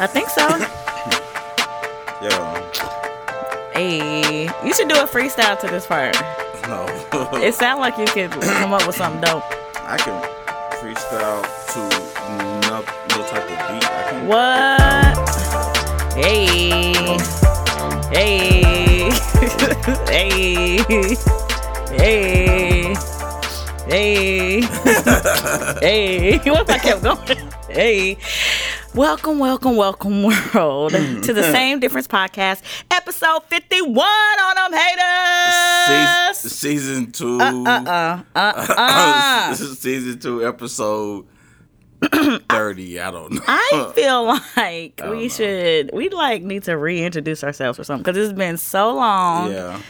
I think so. Yo, hey, you should do a freestyle to this part. no. It sounds like you could come up with something dope. I can freestyle to no, no type of beat. I can. What? Hey. Hey. hey. Hey. Hey. hey. What if I kept going? Hey. Welcome, welcome, welcome, world, to the Same Difference Podcast, episode 51 on them haters. Season, season two. Uh uh. Uh uh. this is season two, episode thirty. I don't know. I feel like don't we know. should, we like need to reintroduce ourselves or something because it's been so long. yeah,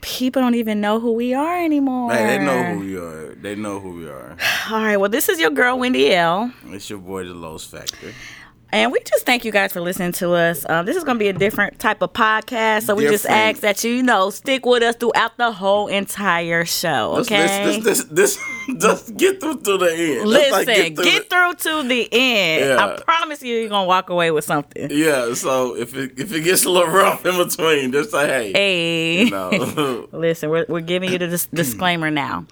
People don't even know who we are anymore. hey, they know who we are. They know who we are. All right. Well, this is your girl, Wendy Elle. It's your boy, the Los Factor. And we just thank you guys for listening to us. Um, this is going to be a different type of podcast. So we just ask that you, you know, stick with us throughout the whole entire show. Okay. this, this, just get through to the end. Let's, like, Listen, get, through through to the end. Yeah. I promise you, you're going to walk away with something. yeah. So if it if it gets a little rough in between, just say hey. Hey. You know. Listen, we're, we're giving you the dis- disclaimer now.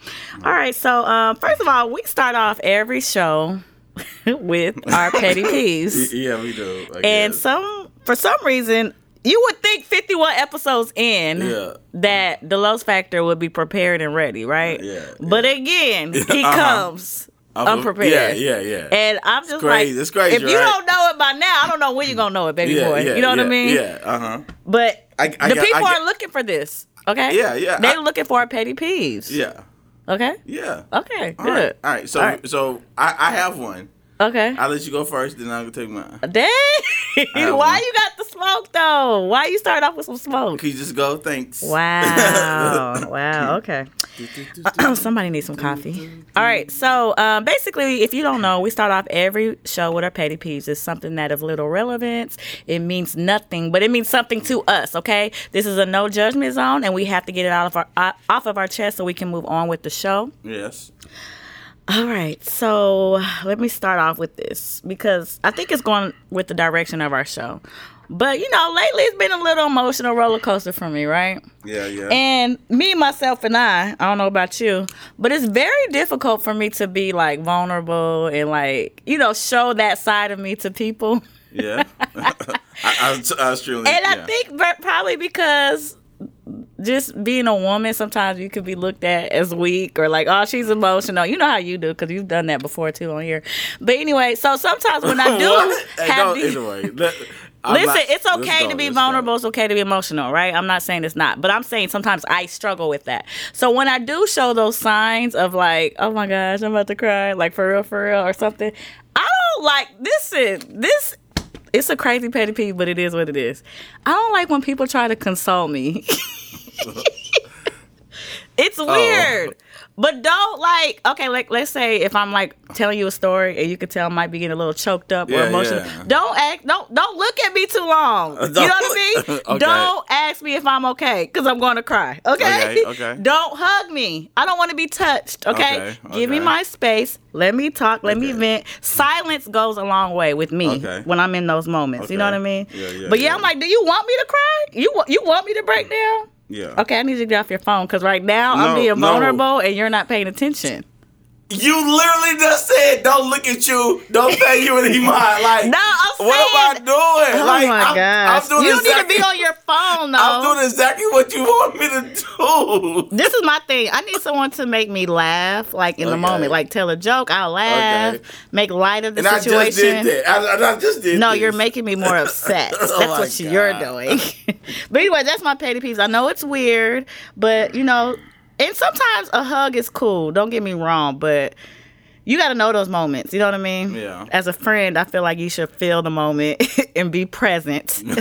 All right, so um, first of all, we start off every show with our petty peeves. yeah, we do. I And guess. some for some reason, you would think 51 episodes in Yeah. that the Los Factor would be prepared and ready, right? Yeah, But again, he Uh-huh. comes I'm- unprepared. Yeah, yeah, yeah. And I'm just crazy. like, It's crazy, if you right? don't know it by now, I don't know when you're gonna know it, baby yeah, boy. yeah, you know what I mean? Yeah. Uh huh. But I- I the people are looking for this. Okay. Yeah, yeah, They're looking for our petty peeves. Yeah. Okay. Yeah. Okay. All Good. right. All right. So All right. so I, I have one. Okay. I'll let you go first, then I'll take mine. Dang. Why one. you got the smoke though? Why you start off with some smoke? Can you just go? Thanks. Wow. wow. Okay. Somebody needs some coffee. All right. So um, basically, if you don't know, we start off every show with our petty peeves. It's something that of little relevance. It means nothing, but it means something to us. Okay. This is a no judgment zone, and we have to get it out of our uh, off of our chest so we can move on with the show. yes. All right, so let me start off with this because I think it's going with the direction of our show. But you know, lately it's been a little emotional roller coaster for me, right? Yeah. Yeah. And me, myself, and I, I don't know about you, but it's very difficult for me to be like vulnerable and like, you know, show that side of me to people. yeah. I, I, I was truly. And I yeah. think probably because just being a woman, sometimes you could be looked at as weak or like, oh, she's emotional. You know how you do because you've done that before too on here. But anyway, so sometimes when I do What? Hey, have these. anyway, let- Listen, not- it's okay to be go. vulnerable. It's okay to be emotional, right? I'm not saying it's not, but I'm saying sometimes I struggle with that. So when I do show those signs of like, oh my gosh, I'm about to cry, like for real, for real, or something, I don't like this. Is this? It's a crazy petty peeve, but it is what it is. I don't like when people try to console me. it's Oh. But don't like okay, like let's say if I'm like telling you a story and you could tell I might be getting a little choked up or emotional. yeah. Don't act don't don't look at me too long. You know what I mean? Okay. Don't ask me if I'm okay because I'm going to cry. Okay? Okay, okay. Don't hug me. I don't want to be touched. Okay? Okay, Give me my space. Let me talk. Let me vent. Silence goes a long way with me when I'm in those moments. You know what I mean? Yeah, yeah, but yeah, yeah. I'm like, do you want me to cry? You you want me to break down? Yeah. Okay, I need you to get off your phone because right now I'm No, being no. vulnerable and you're not paying attention. You literally just said, "Don't look at you. Don't pay you any mind." Like, No, I'm saying. what am I doing? Oh like, my I'm, gosh! I'm doing you don't exactly, need to be on your phone though. I'm doing exactly what you want me to do. this is my thing. I need someone to make me laugh, like in the moment, like tell a joke, I'll laugh, Okay. make light of the And I just did that. I, I just did. No, this. you're making me more upset. Oh that's Oh my what you're doing. but anyway, that's my petty peeves. I know it's weird, but you know, and sometimes a hug is cool. Don't get me wrong, but you got to know those moments. You know what I mean? Yeah. As a friend, I feel like you should feel the moment and be present.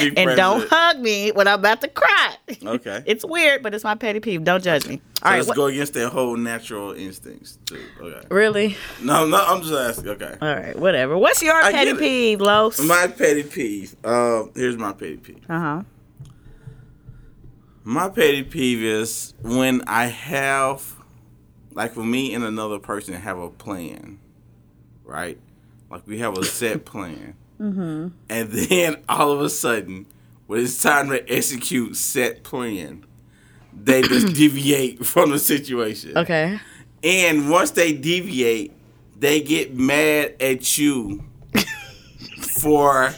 Be and don't hug me when I'm about to cry. Okay. It's weird, but it's my petty peeve. Don't judge me. So All right. let's what- go against their whole natural instincts too. Okay. really? No, no, I'm just asking. Okay. All right. Whatever. What's your I petty peeve, Los? My petty peeve. Uh, here's my petty peeve. uh huh. My petty peeve is when I have, like, for me and another person have a plan, right? Like we have a set plan, mm-hmm. and then all of a sudden, when it's time to execute set plan, they just deviate from the situation. Okay. And once they deviate, they get mad at you for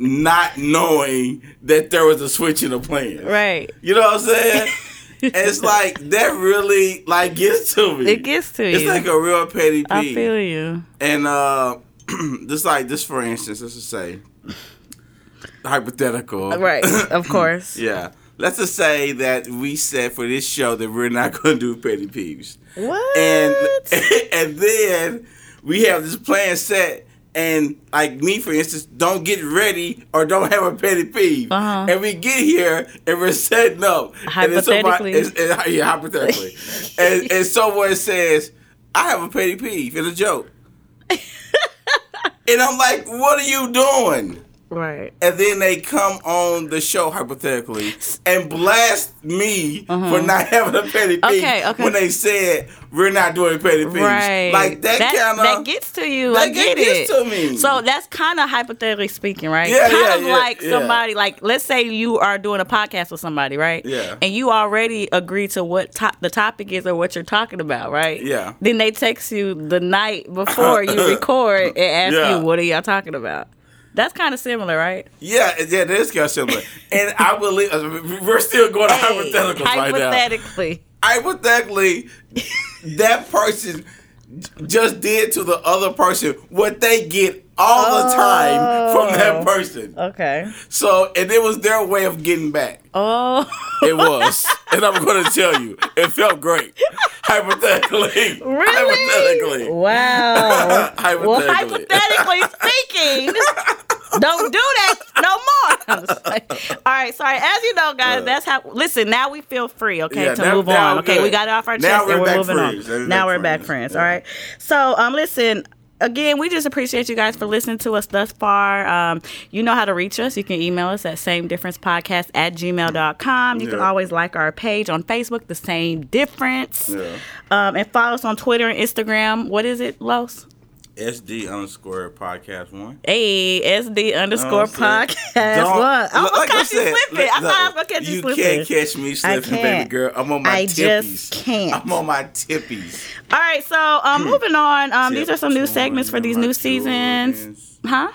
not knowing that there was a switch in the plan. Right. You know what I'm saying? It's like that really like gets to me. It gets to It's you. It's like a real petty peeve. I feel you. And uh just like this for instance, let's just say hypothetical. Right. Of course. yeah. Let's just say that we said for this show that we're not gonna do petty peeves. What? And and then we have this plan set and like me for instance don't get ready or don't have a petty peeve. Uh-huh. and we get here and we're setting up. And then somebody- Hypothetically. it's- it's- yeah hypothetically. And, and someone says I have a petty peeve. It's a joke. And I'm like what are you doing right. and then they come on the show hypothetically and blast me for not having a petty peeve Uh-huh. Okay, okay. when they said we're not doing petty peeves. Right. Like that, kind of that gets to you. that I get gets it. to me. So that's kind of hypothetically speaking, right? Yeah, kind yeah, of yeah, like yeah. somebody like let's say you are doing a podcast with somebody, right? Yeah. And you already agree to what top the topic is or what you're talking about, right? Yeah. Then they text you the night before you record and ask Yeah. you what are y'all talking about. That's kind of similar, right? yeah, yeah, that is kind of similar. and I believe uh, we're still going to Hey, hypotheticals right now. hypothetically. Hypothetically, that person just did to the other person what they get all the time from that person. Okay. So, and it was their way of getting back. Oh. It was. and I'm going to tell you, it felt great. Hypothetically. Really? Hypothetically. Wow. Hypothetically. well, hypothetically speaking, don't do that no more. Like- All right, sorry. As you know, guys, that's how. Listen, now we feel free, okay, Yeah, to now- move now on. Okay, good. we got it off our Now chest we're and we're back moving friends. On. we're Now we're back friends. friends. All right. So, um, listen. Again, we just appreciate you guys for listening to us thus far. Um, you know how to reach us. You can email us at same difference podcast at gmail.com. You can always like our page on Facebook, the same difference. Yeah. Um, and follow us on Twitter and Instagram. What is it, Los? SD underscore podcast one. Hey, SD underscore I'm podcast. Don't- What? I'm like gonna I catch you slipping. I look, thought I was gonna catch you, You slipping. can't catch me slipping, baby girl. I'm on my I tippies. just can't. I'm on my tippies. All right, so um, moving on. Um, these are some new segments for these new seasons. Huh?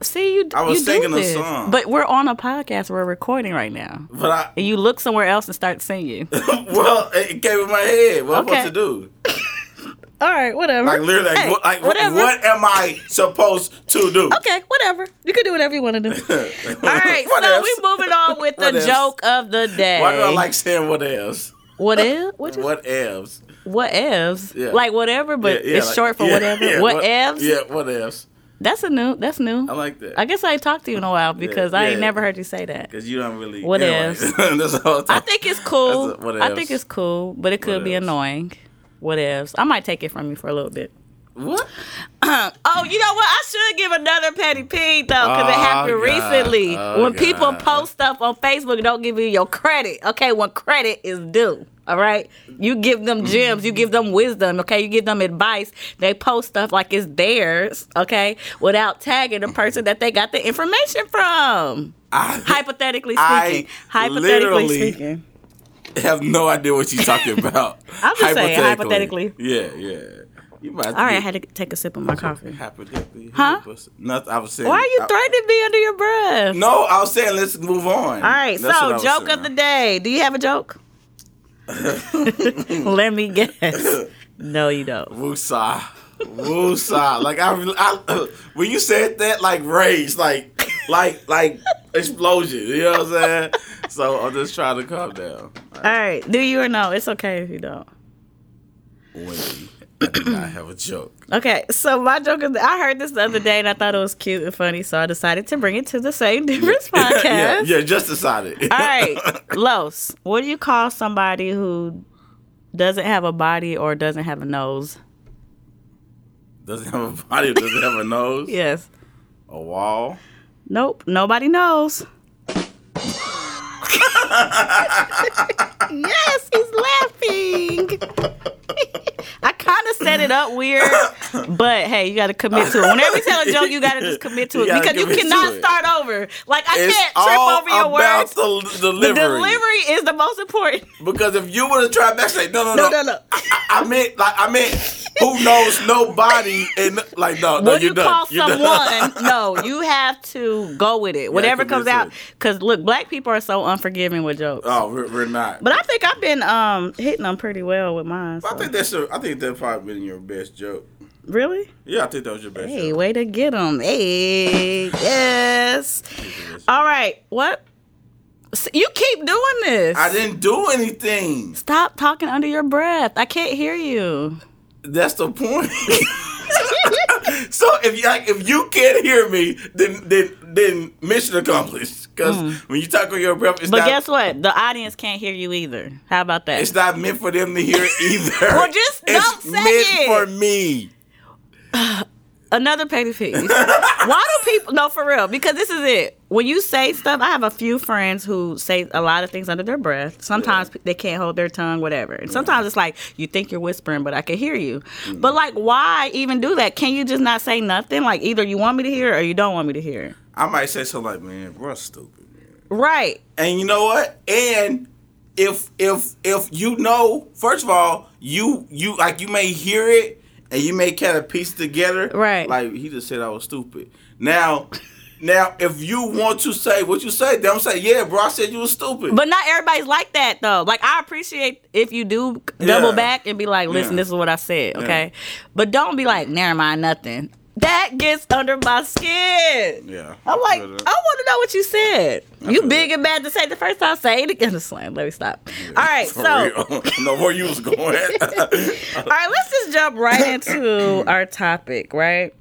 See you. I was you singing a song. but we're on a podcast. We're recording right now, But I, and you look somewhere else and start singing. well, it came in my head. What Okay. I'm supposed to do? All right, whatever. Like literally, Hey, what, like whatever. what am I supposed to do? Okay, whatever. You can do whatever you want to do. All right, What so else? we moving on with the What joke of the day. Why do I like saying what else? what else? What you What else? What ifs? Yeah. Like whatever, but Yeah, yeah, it's like- short for yeah, whatever. yeah, what ifs? Yeah, what else? That's a new. That's new. I like that. I guess I ain't talked to you in a while because I ain't yeah. never heard you say that. Because you don't really. What anyway, else? I think it's cool. A- what I think it's cool, but it could What be else? annoying. What ifs? I might take it from you for a little bit. What? oh, you know what? I should give another petty peeve though, because it Oh, happened God. recently. Oh, when people post stuff on Facebook, don't give you your credit. Okay, when credit is due. All right, you give them gems, you give them wisdom. Okay, you give them advice. They post stuff like it's theirs. Okay, without tagging the person that they got the information from. I Hypothetically I speaking, hypothetically literally- speaking. Have no idea what you're talking about. I'm just saying, hypothetically. Yeah, yeah. You might All right, I had to take a sip of my coffee. Hypothetically. Huh? Nothing. I was saying. Why are you I- threatening me under your breath? No, I was saying let's move on. All right, That's so joke saying. of the day. Do you have a joke? Let me guess. No, you don't. Woosah. Woosah. Like I, I when you said that, like rage, like like like explosion. You know what I'm saying? So I'm just trying to calm down. All right, do you or no? It's okay if you don't. Wendy, I do not have a joke. Okay, so my joke is I heard this the other day and I thought it was cute and funny, so I decided to bring it to the same difference podcast. yeah, yeah, just decided. All right, Los, what do you call somebody who doesn't have a body or doesn't have a nose? Doesn't have a body, doesn't have a nose, Yes. a wall. Nope, nobody knows. yes, he's laughing. I kind of set it up weird, but hey, you got to commit to it. Whenever you tell a joke, you got to just commit to it because you cannot start over. Like I It's can't trip over your about words. the The delivery. delivery is the most important. Because if you would have tried back, say no, no, no, No, no, no. I, I meant like I meant who knows nobody and like no, no, when you're you done. call You're done. someone, no, you have to go with it. Whatever comes out. Because look, black people are so unforgiving with jokes. Oh, we're, we're not. But I think I've been um hitting them pretty well with mine. I think that's a, I think that probably been your best joke. Really? Yeah, I think that was your best Hey, joke. way to get them. Hey, yes. All right. What? You keep doing this. I didn't do anything. Stop talking under your breath. I can't hear you. That's the point. so if you like, if you can't hear me, then then then mission accomplished. Because mm. when you talk on your breath, it's. But not guess what? The audience can't hear you either. How about that? it's not meant for them to hear either. Well, just it's don't say meant it. for me. Another petty peeve. Why do people? No, for real. Because this is it. When you say stuff, I have a few friends who say a lot of things under their breath. Sometimes they can't hold their tongue, whatever. And sometimes it's like you think you're whispering, but I can hear you. Mm. But like, why even do that? Can you just not say nothing? Like either you want me to hear or you don't want me to hear. I might say something like, "Man, bro, stupid." Man. Right. And you know what? And if if if you know, first of all, you you like you may hear it and you may kind of piece together. Right. Like he just said I was stupid. Now now if you want to say what you say, then I'm say, yeah, bro, I said you was stupid. But not everybody's like that though. Like I appreciate if you do double Yeah. back and be like, listen, Yeah. this is what I said, okay? But don't be like, never mind, nothing. That gets under my skin. yeah. I'm like, I I want to know what you said. You feel big and bad to say the first time. I say it again. Slam. Let me stop. All right, so no where you was going. all right, let's just jump right into our topic. Right.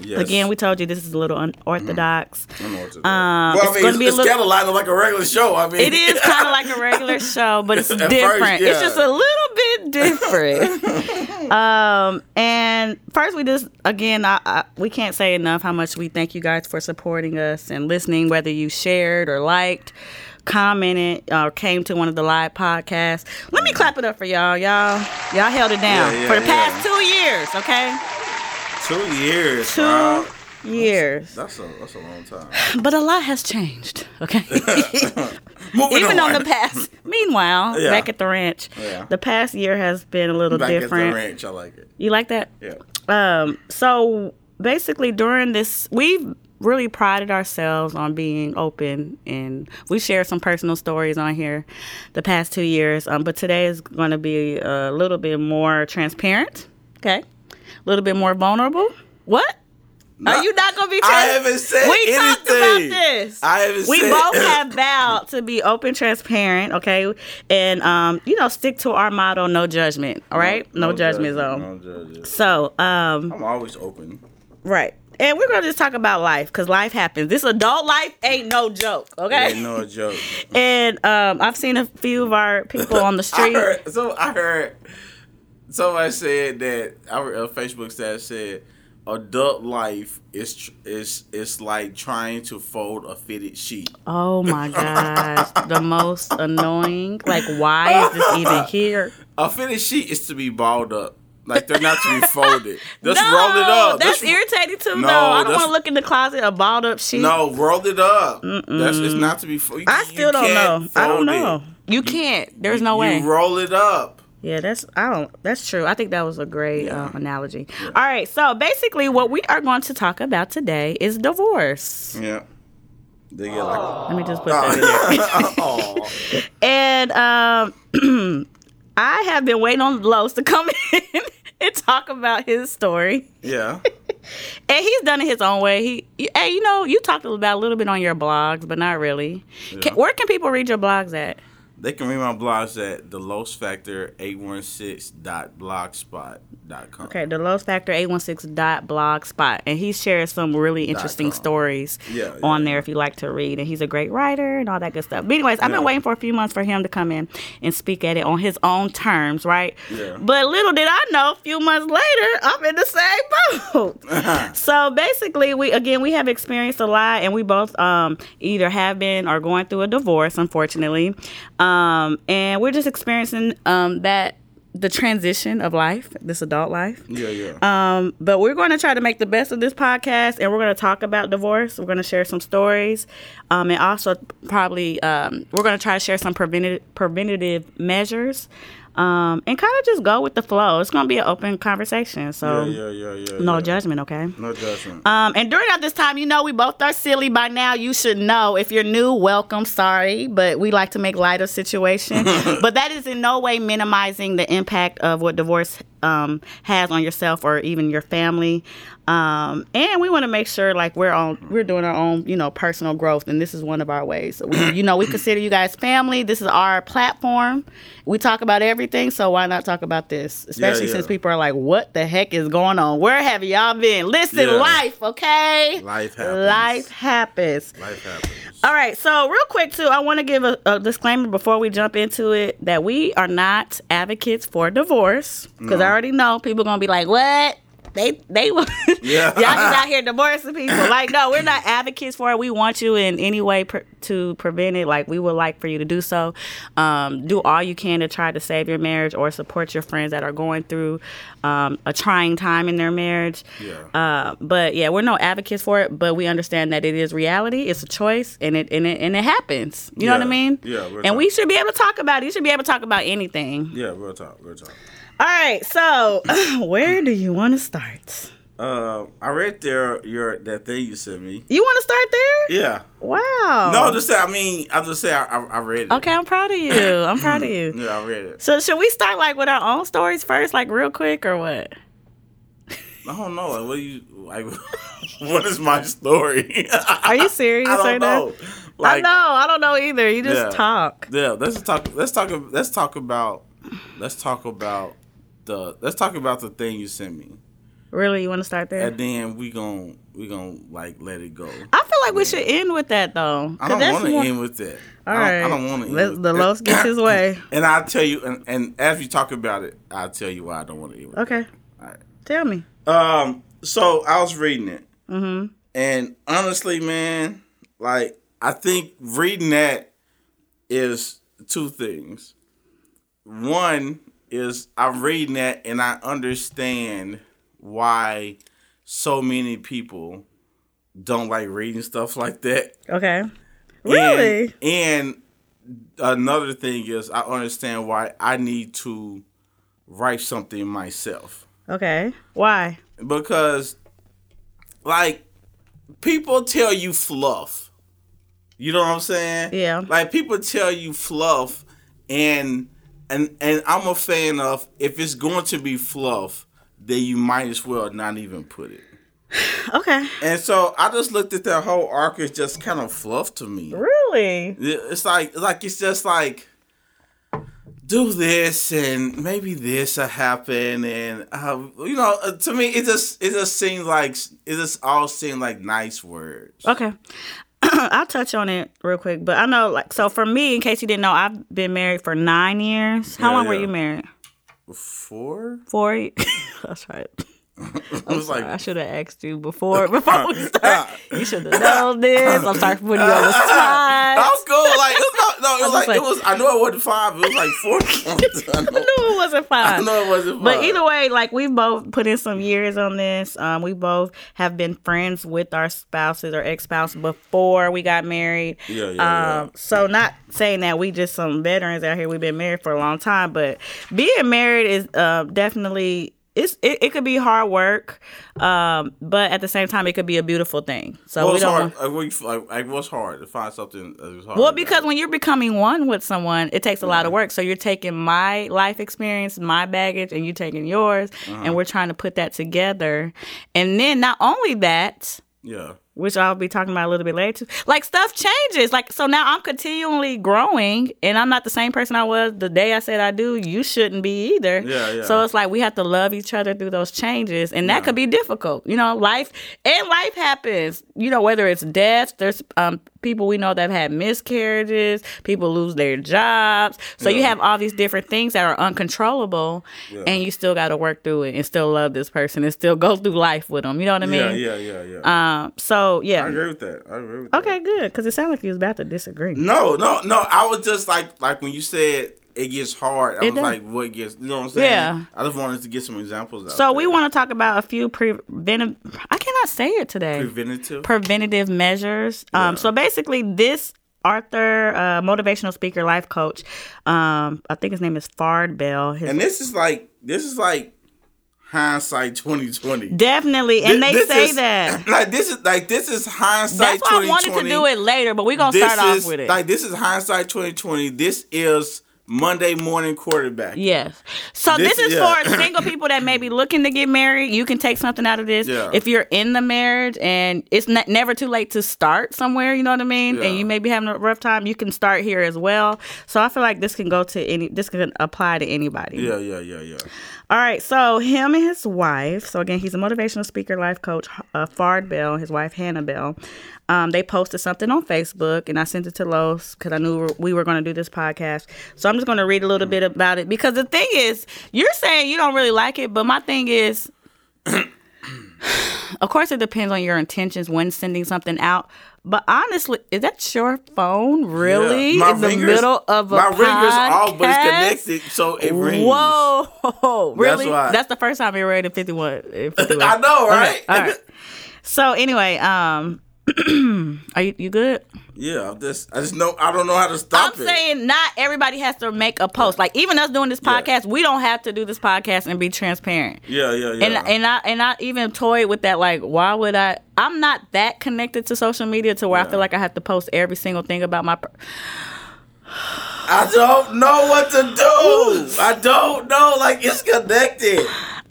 Yes. Again, we told you this is a little unorthodox. I know what to do. Um, well, it's I mean, it's, be a it's little- kind of like, a regular show. I mean, It is kind of like a regular show, but it's At first, different. It's just a little bit different. um, and first, we just again, I, I, we can't say enough how much we thank you guys for supporting us and listening, whether you shared or liked. Commented or came to one of the live podcasts. Let me clap it up for y'all. Y'all, y'all held it down Yeah, yeah, for the past yeah. two years. Okay, two years. two wow. years. That's a that's a long time. But a lot has changed. Okay. Even on. on the past. Meanwhile, Yeah. back at the ranch, Yeah. the past year has been a little Back different. at the ranch, I like it. You like that? Yeah. Um. So basically, during this, we've really prided ourselves on being open, and we shared some personal stories on here the past two years. Um. But today is going to be a little bit more transparent. Okay. A little bit more vulnerable. What? Are you not going to be? I trans- haven't said We talked about this. I haven't we said- both have vowed to be open, transparent, okay, and um, you know, stick to our motto: no judgment. All right, no, judgment zone. No judgment. So, um, I'm always open. right, and we're gonna just talk about life because life happens. This adult life ain't no joke, okay? Ain't no joke. And um, I've seen a few of our people on the I street. heard, so I heard somebody said that I read uh, Facebook status said adult life is tr- is is like trying to fold a fitted sheet. Oh my gosh, the most annoying. Like, why is this even here? A fitted sheet is to be balled up. Like they're not to be folded. Just no, roll it up. That's Just- irritating too. No, though I don't want to look in the closet a balled up sheet. No, roll it up. That's it's not to be folded. I still don't know. I don't know. You You- can't. There's no way. You roll it up. Yeah, that's I don't. That's true. I think that was a great uh, analogy. All right, so basically, what we are going to talk about today is divorce. Yeah. They get like. Let me just put that in there. And um, I have been waiting on Los to come in and talk about his story, Yeah. and he's done it his own way. He, hey, you know, you talked about a little bit on your blogs, but not really. Can, where can people read your blogs at? They can read my blogs at the Los Factor 816.blogspot.com. Okay, the Los Factor 816 dot blogspot. And he shares some really interesting stories Yeah, on yeah, there if you like to read. And he's a great writer and all that good stuff. But anyways, I've been waiting for a few months for him to come in and speak at it on his own terms, right? Yeah. But little did I know, a few months later, I'm in the same boat. so basically, we again we have experienced a lot, and we both um, either have been or going through a divorce, unfortunately, um, and we're just experiencing um, that the transition of life, this adult life. Yeah, yeah. Um, but we're going to try to make the best of this podcast, and we're going to talk about divorce. We're going to share some stories, um, and also probably um, we're going to try to share some preventative preventative measures, um, and kind of just go with the flow. It's going to be an open conversation, so yeah, yeah, yeah, yeah. no yeah. judgment, okay? No judgment. Um, and during all this time, you know, we both are silly by now. You should know. If you're new, welcome. Sorry, but we like to make light of situation. but that is in no way minimizing the impact of what divorce um, has on yourself or even your family. Um, and we want to make sure like we're on we're doing our own you know personal growth, and this is one of our ways. So we, you know, we consider you guys family. This is our platform. We talk about everything, so why not talk about this? Especially yeah. since people are like, "What the heck is going on? Where have y'all been?" Listen, Yeah. life, okay? Life happens. Life happens. Life happens. All right, so real quick too, I want to give a, a disclaimer before we jump into it that we are not advocates for divorce because I already know people gonna be like, "What?" They they Yeah. y'all just out here divorcing people. Like, no, we're not advocates for it. We want you in any way pre- to prevent it. Like, we would like for you to do so. Um, do all you can to try to save your marriage or support your friends that are going through um, a trying time in their marriage. Yeah. Uh, but yeah, we're no advocates for it, but we understand that it is reality. It's a choice, and it and it and it happens. You know what I mean? Yeah, And we should be able to talk about it. You should be able to talk about anything. Yeah, real talk, real talk. All right. So, where do you want to start? Uh, I read there your that thing you sent me. You want to start there? Yeah. Wow. No, just say. I mean, I just say I, I, I read it. Okay, I'm proud of you. I'm proud of you. Yeah, I read it. So should we start like with our own stories first, like real quick, or what? I don't know. Like, what do you like? what is my story? Are you serious I don't now? know. Like, I know. I don't know either. You just Yeah. talk. Yeah, let's talk. Let's talk. Let's talk about. Let's talk about the. Let's talk about the thing you sent me, Really, you want to start there? and then we gon' we gon' like let it go. I feel like we should end with that though. I don't want to end with that. All I right. don't, I don't want to end. Let the that. Los gets his way. And I'll tell you, and, and as we talk about it, I'll tell you why I don't want to end with Okay. it. All right. Tell me. Um. So I was reading it, Mm-hmm. and honestly, man, like I think reading that is two things. One is I'm reading that and I understand why so many people don't like reading stuff like that. Okay. And- Really? And, another thing is I understand why I need to write something myself Okay. Why? because like people tell you fluff. You know what I'm saying? Yeah. Like people tell you fluff and and and I'm a fan of if it's going to be fluff, then you might as well not even put it. Okay. And so I just looked at that whole arc as just kind of fluff to me. Really? It's like like it's just like do this and maybe this will happen and uh, you know uh, to me it just it just seems like it just all seemed like nice words. Okay. I'll touch on it real quick, but I know like so for me, in case you didn't know, I've been married for nine years. How Yeah, long were you married? Four? Four. That's right. It was I like should have asked you before before we start. You should have known this. I'm sorry for putting you on the spot. that was cool. Like no, it was was like, like- it was. I know it wasn't five. It was like four. I I know, knew it wasn't I fine. know it wasn't five. But either way, like we both put in some years on this. Um, we both have been friends with our spouses or ex spouse before we got married. Yeah, yeah, Um, so not saying that we just some veterans out here. We've been married for a long time, but being married is uh, definitely. It's, it, it could be hard work, um, but at the same time, it could be a beautiful thing. So we What's don't. hard? Like, like, like, what's hard to find something? That was hard Well, because when you're becoming one with someone, it takes a lot of work. So you're taking my life experience, my baggage, and you're taking yours, and we're trying to put that together. And then not only that, yeah, which I'll be talking about a little bit later, too, like stuff changes. Like so now I'm continually growing, and I'm not the same person I was the day I said I do. You shouldn't be either. Yeah, yeah. So it's like we have to love each other through those changes, and that Yeah. could be difficult. You know, life and life happens. You know, whether it's death, there's um people we know that have had miscarriages, people lose their jobs. So you have all these different things that are uncontrollable, Yeah. and you still got to work through it and still love this person and still go through life with them. You know what I mean? yeah, yeah, yeah, yeah. Um. So yeah, I agree with that. I agree with that. Okay, good. Because it sounded like you was about to disagree. No, no, no. I was just like, like when you said, it gets hard. I It was does. like, what gets? You know what I'm saying? Yeah. I just wanted to get some examples. Out So we want to talk about a few preventive. I cannot say it today. preventative. preventative measures. Um, So basically, this Arthur, uh, motivational speaker, life coach, um, I think his name is Fard Bell. His, and this is like this is like hindsight 2020. definitely, and they This say is- that. like this is like this is hindsight. That's why I wanted to do it later, but we're gonna This start off with it. like this is hindsight 2020. This is Monday morning quarterback. Yes. So this, This- is yeah. for single people that may be looking to get married. You can take something out of this. Yeah. If you're in the marriage and it's not, never too late to start somewhere, you know what I mean? Yeah. And you may be having a rough time, you can start here as well. So I feel like this can go to any, this can apply to anybody. Yeah, yeah, yeah, yeah. All right, so him and his wife. So again, he's a motivational speaker, life coach, uh, Fard Bell, his wife Hannah Bell. Um, they posted something on Facebook, and I sent it to Los because I knew we were going to do this podcast. So I'm just going to read a little bit about it because the thing is, you're saying you don't really like it, but my thing is, of course, it depends on your intentions when sending something out. But honestly, is that your phone really Yeah. My in the fingers- middle of a my ringers all but it's podcast? connected, so it rings. Whoa, really? why. That's the first time you read in 51. in 51. I know, right? Okay, all right. So anyway, um, are you you good? yeah, I'm just I just know I don't know how to stop I'm it. saying not everybody has to make a post. Like even us doing this Yeah. podcast, we don't have to do this podcast and be transparent. yeah, yeah, yeah. And and I and I even toyed with that. Like, why would I? I'm not that connected to social media to where I feel like I have to post every single thing about my. per- I don't know what to do. I don't know. Like it's connected.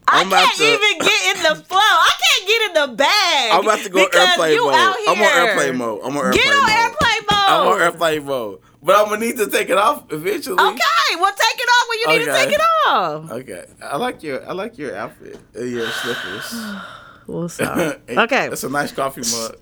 I I'm can't to- even get in the flow. I can't get in the bag. I'm about to go airplane mode. I'm on airplane mode. I'm on airplane Get on mode. airplane mode. I'm on airplane mode. But I'm gonna need to take it off eventually. Okay, well take it off when you need to take it off. Okay. I like your I like your outfit. Uh, your slippers. We'll stop. Okay. That's a nice coffee mug.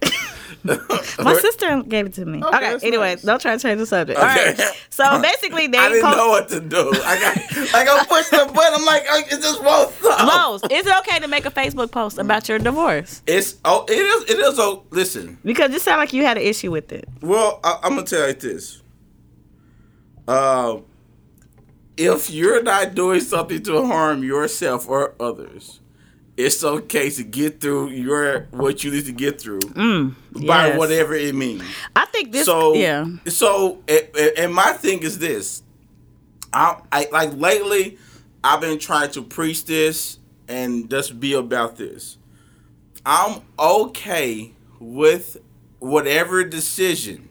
My sister gave it to me. Okay, Okay, anyway, nice. don't try to change the subject. Okay. All right. So basically, they I didn't post- know what to do. I got like I'm pushing the button. I'm like, oh, it just won't. Los, is it okay to make a Facebook post about your divorce? It's oh, it is. It is. Oh, listen. Because it sounded like you had an issue with it. Well, I, I'm gonna tell you this. Um, if you're not doing something to harm yourself or others, it's okay to get through your what you need to get through by Mm, yes. whatever it means. I think this. so yeah. So a- a- and my thing is this. I, I like lately. I've been trying to preach this and just be about this. I'm okay with whatever decision,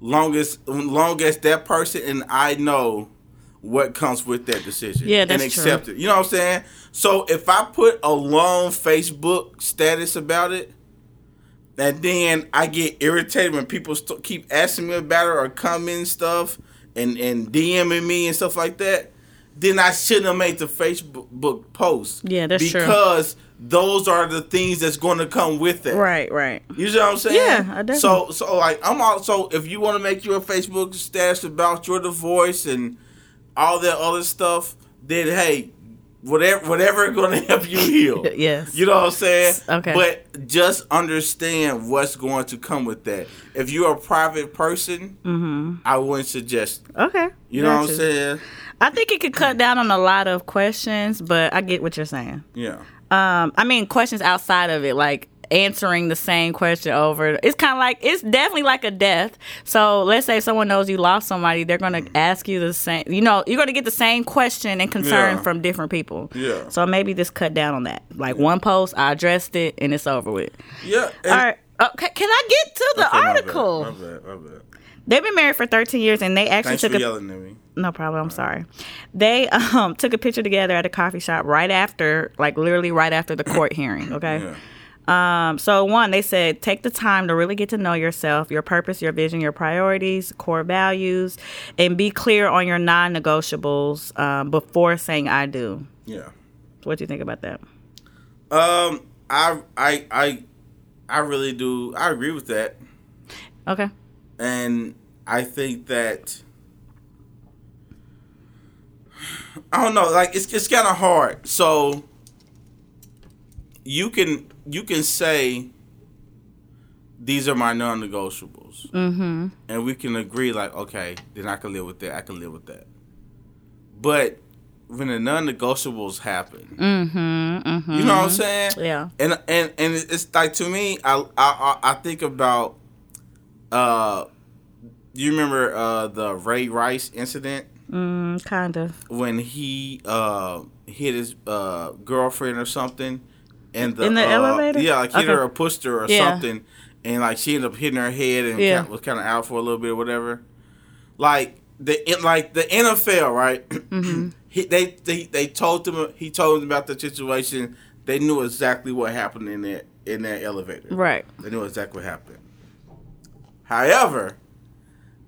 long as long as that person and I know what comes with that decision. Yeah, that's and true. accept it. You know what I'm saying? So if I put a long Facebook status about it, and then I get irritated when people st- keep asking me about it or commenting stuff and and DMing me and stuff like that. Then I shouldn't have made the Facebook post. Yeah, that's true. because those are the things that's going to come with it. Right, right. You see what I'm saying? Yeah, I definitely- So, so like, I'm also if you want to make your Facebook status about your divorce and all that other stuff, then hey, whatever, whatever going to help you heal. Yes. You know what I'm saying? Okay. But just understand what's going to come with that. If you're a private person, mm-hmm. I wouldn't suggest. Okay. You know what I'm saying? I think it could cut down on a lot of questions, but I get what you're saying. Yeah. Um, I mean questions outside of it, like answering the same question over. It's kind of like it's definitely like a death. So let's say someone knows you lost somebody, they're gonna ask you the same. You know, you're gonna get the same question and concern Yeah. from different people. Yeah. So maybe just cut down on that. Like one post, I addressed it, and it's over with. Yeah. All right. Okay, can I get to the Okay, my bad, article? My bad. My bad. They've been married for 13 years, and they actually Thanks took for a yelling at me. No problem. I'm sorry. They um took a picture together at a coffee shop right after, like literally right after the court hearing. Okay. Yeah. Um. So one, they said take the time to really get to know yourself, your purpose, your vision, your priorities, core values, and be clear on your non-negotiables um, before saying "I do." Yeah. What do you think about that? Um, I, I, I, I really do. I agree with that, Okay. and I think that I don't know. Like it's it's kind of hard. So you can you can say these are my non-negotiables, mm-hmm. and we can agree like, okay, then I can live with that. I can live with that. but when the non-negotiables happen, Mm-hmm. Mm-hmm. you know what I'm saying? Yeah. And and and it's like to me, I I I I think about, uh, you remember uh the Ray Rice incident Mm, kind of. when he uh hit his uh girlfriend or something, and the In the uh, elevator? yeah, like hit Okay. her or pushed her or Yeah. something, and like she ended up hitting her head and Yeah. was kind of out for a little bit or whatever. Like the in- like the NFL, right? Mm-hmm. he, they, they they told him he told them about the situation. They knew exactly what happened in that in that elevator. Right. They knew exactly what happened. However,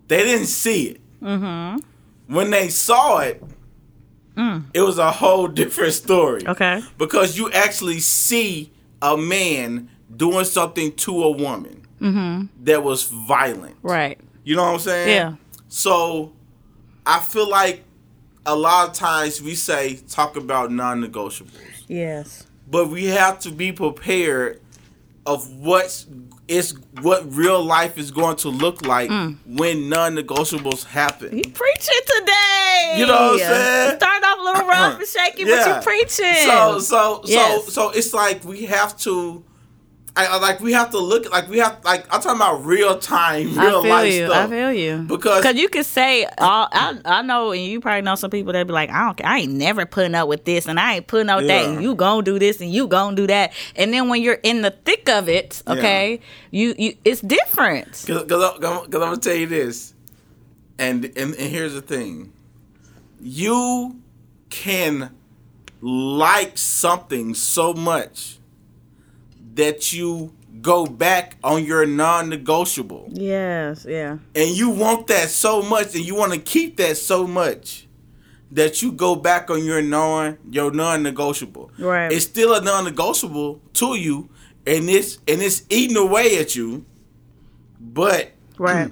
they didn't see it. Mm-hmm. When they saw it, Mm. it was a whole different story. Okay. Because you actually see a man doing something to a woman Mm-hmm. that was violent. Right. You know what I'm saying? Yeah. So I feel like a lot of times we say talk about non-negotiables, Yes. but we have to be prepared of what's is what real life is going to look like Mm. when non-negotiables happen. You preaching today. You know what I'm saying? Start off a little rough and shaky, but Yeah. you preaching. So so Yes. so so it's like we have to. I, I- like we have to look like we have like I'm talking about real time, I real feel life you. stuff. I feel you. Because- Cause you could say, all, I I know, and you probably know some people that be like, I don't, care. I ain't never putting up with this, and I ain't putting up with that, and you gonna do this, and you gonna do that, and then when you're in the thick of it, okay, you you it's different. Cause, cause, I'm- cause I'm gonna tell you this, and, and and here's the thing, you can like something so much that you go back on your non-negotiable, Yes, yeah, and you want that so much, and you want to keep that so much. That you go back on your non your non-negotiable. Right. It's still a non-negotiable to you, and it's and it's eating away at you. But right.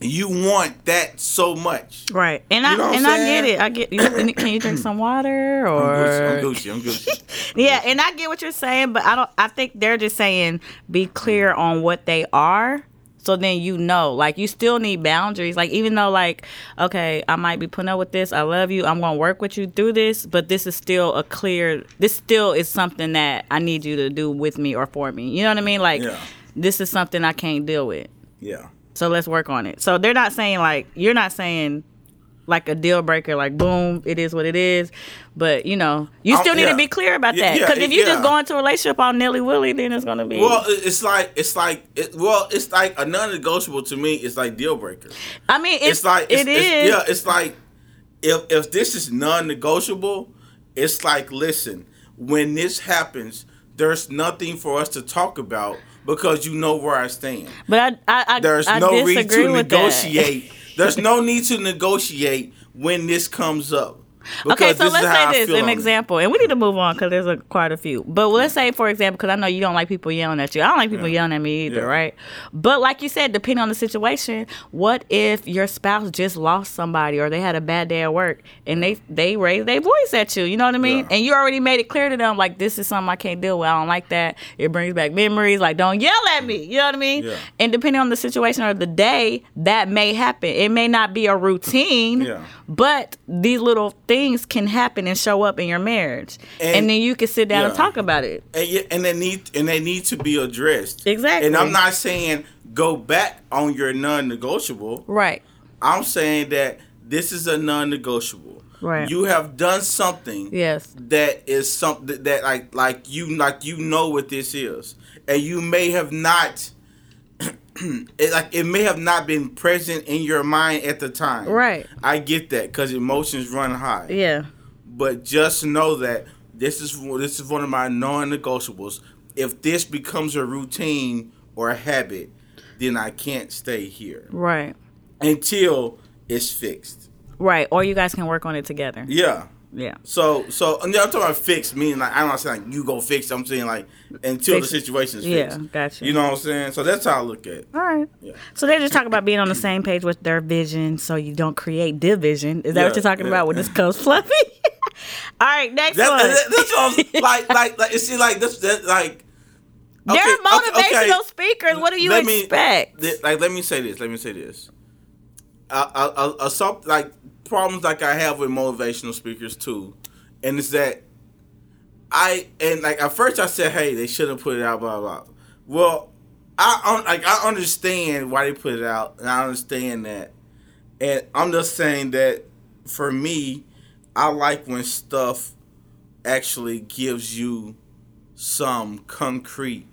You want that so much. Right, and You know I and I'm I get it. I get. You, can you drink some water or? I'm Gucci. I'm Gucci. I'm Gucci. Yeah, and I get what you're saying, but I don't. I think they're just saying be clear on what they are, so then you know. Like you still need boundaries. Like even though, like, okay, I might be putting up with this. I love you. I'm gonna work with you through this, but this is still a clear. This still is something that I need you to do with me or for me. You know what I mean? Like Yeah. this is something I can't deal with. Yeah. So let's work on it. So they're not saying like you're not saying like a deal breaker, like boom, it is what it is. But you know, you still need yeah. to be clear about Yeah, that. yeah, Because if you just go into a relationship all nilly willy, then it's gonna be. Well, it's like it's like it, well, it's like a non-negotiable to me. It's like deal breaker. I mean, it's, It's, like it's, it it's- is. yeah. It's like if if this is non-negotiable, it's like listen, when this happens, there's nothing for us to talk about because you know where I stand. But I, I, I There's I no reason disagree to negotiate. There's no need to negotiate when this comes up. Okay, so let's say this an example, and we need to move on because there's a, quite a few. But let's say, for example, because I know you don't like people yelling at you. I don't like people Yeah. yelling at me either, Yeah. right? But like you said, depending on the situation, what if your spouse just lost somebody or they had a bad day at work and they they raised their voice at you? You know what I mean? Yeah. And you already made it clear to them like this is something I can't deal with. I don't like that. It brings back memories. Like don't yell at me. You know what I mean? And depending on the situation or the day, that may happen. It may not be a routine. Yeah. But these little things can happen and show up in your marriage, and, And- then you can sit down and talk about it. and, and they need and they need to be addressed. Exactly. And I'm not saying go back on your non-negotiable. Right. I'm saying that this is a non-negotiable. Right. You have done something Yes. that is something that like like you like you know what this is, and you may have not. it, like it may have not been present in your mind at the time. Right. I get that because emotions run high. Yeah. But just know that this is this is one of my non-negotiables. If this becomes a routine or a habit, then I can't stay here Right. until it's fixed. Right. Or you guys can work on it together. Yeah. Yeah. So so and I'm talking about fixed, meaning like I'm not saying like you go fix. it. I'm saying like until Fix the situation's Yeah. fixed. Gotcha. You know what I'm saying? So that's how I look at it. All right. Yeah. So they just talk about being on the same page with their vision, so you don't create division. Is that what you're talking yeah. about when this comes fluffy? All right. Next That, one. that- that's what I'm, like like like you see like this that like They're okay, okay, motivational okay. speakers. What do you Let me- expect? Th- like let me say this let me say this uh, uh, uh, uh, some, like problems like I have with motivational speakers too, and it's that I and like at first I said, hey, they shouldn't put it out, blah blah. Well, I like I understand why they put it out, and I understand that, and I'm just saying that for me, I like when stuff actually gives you some concrete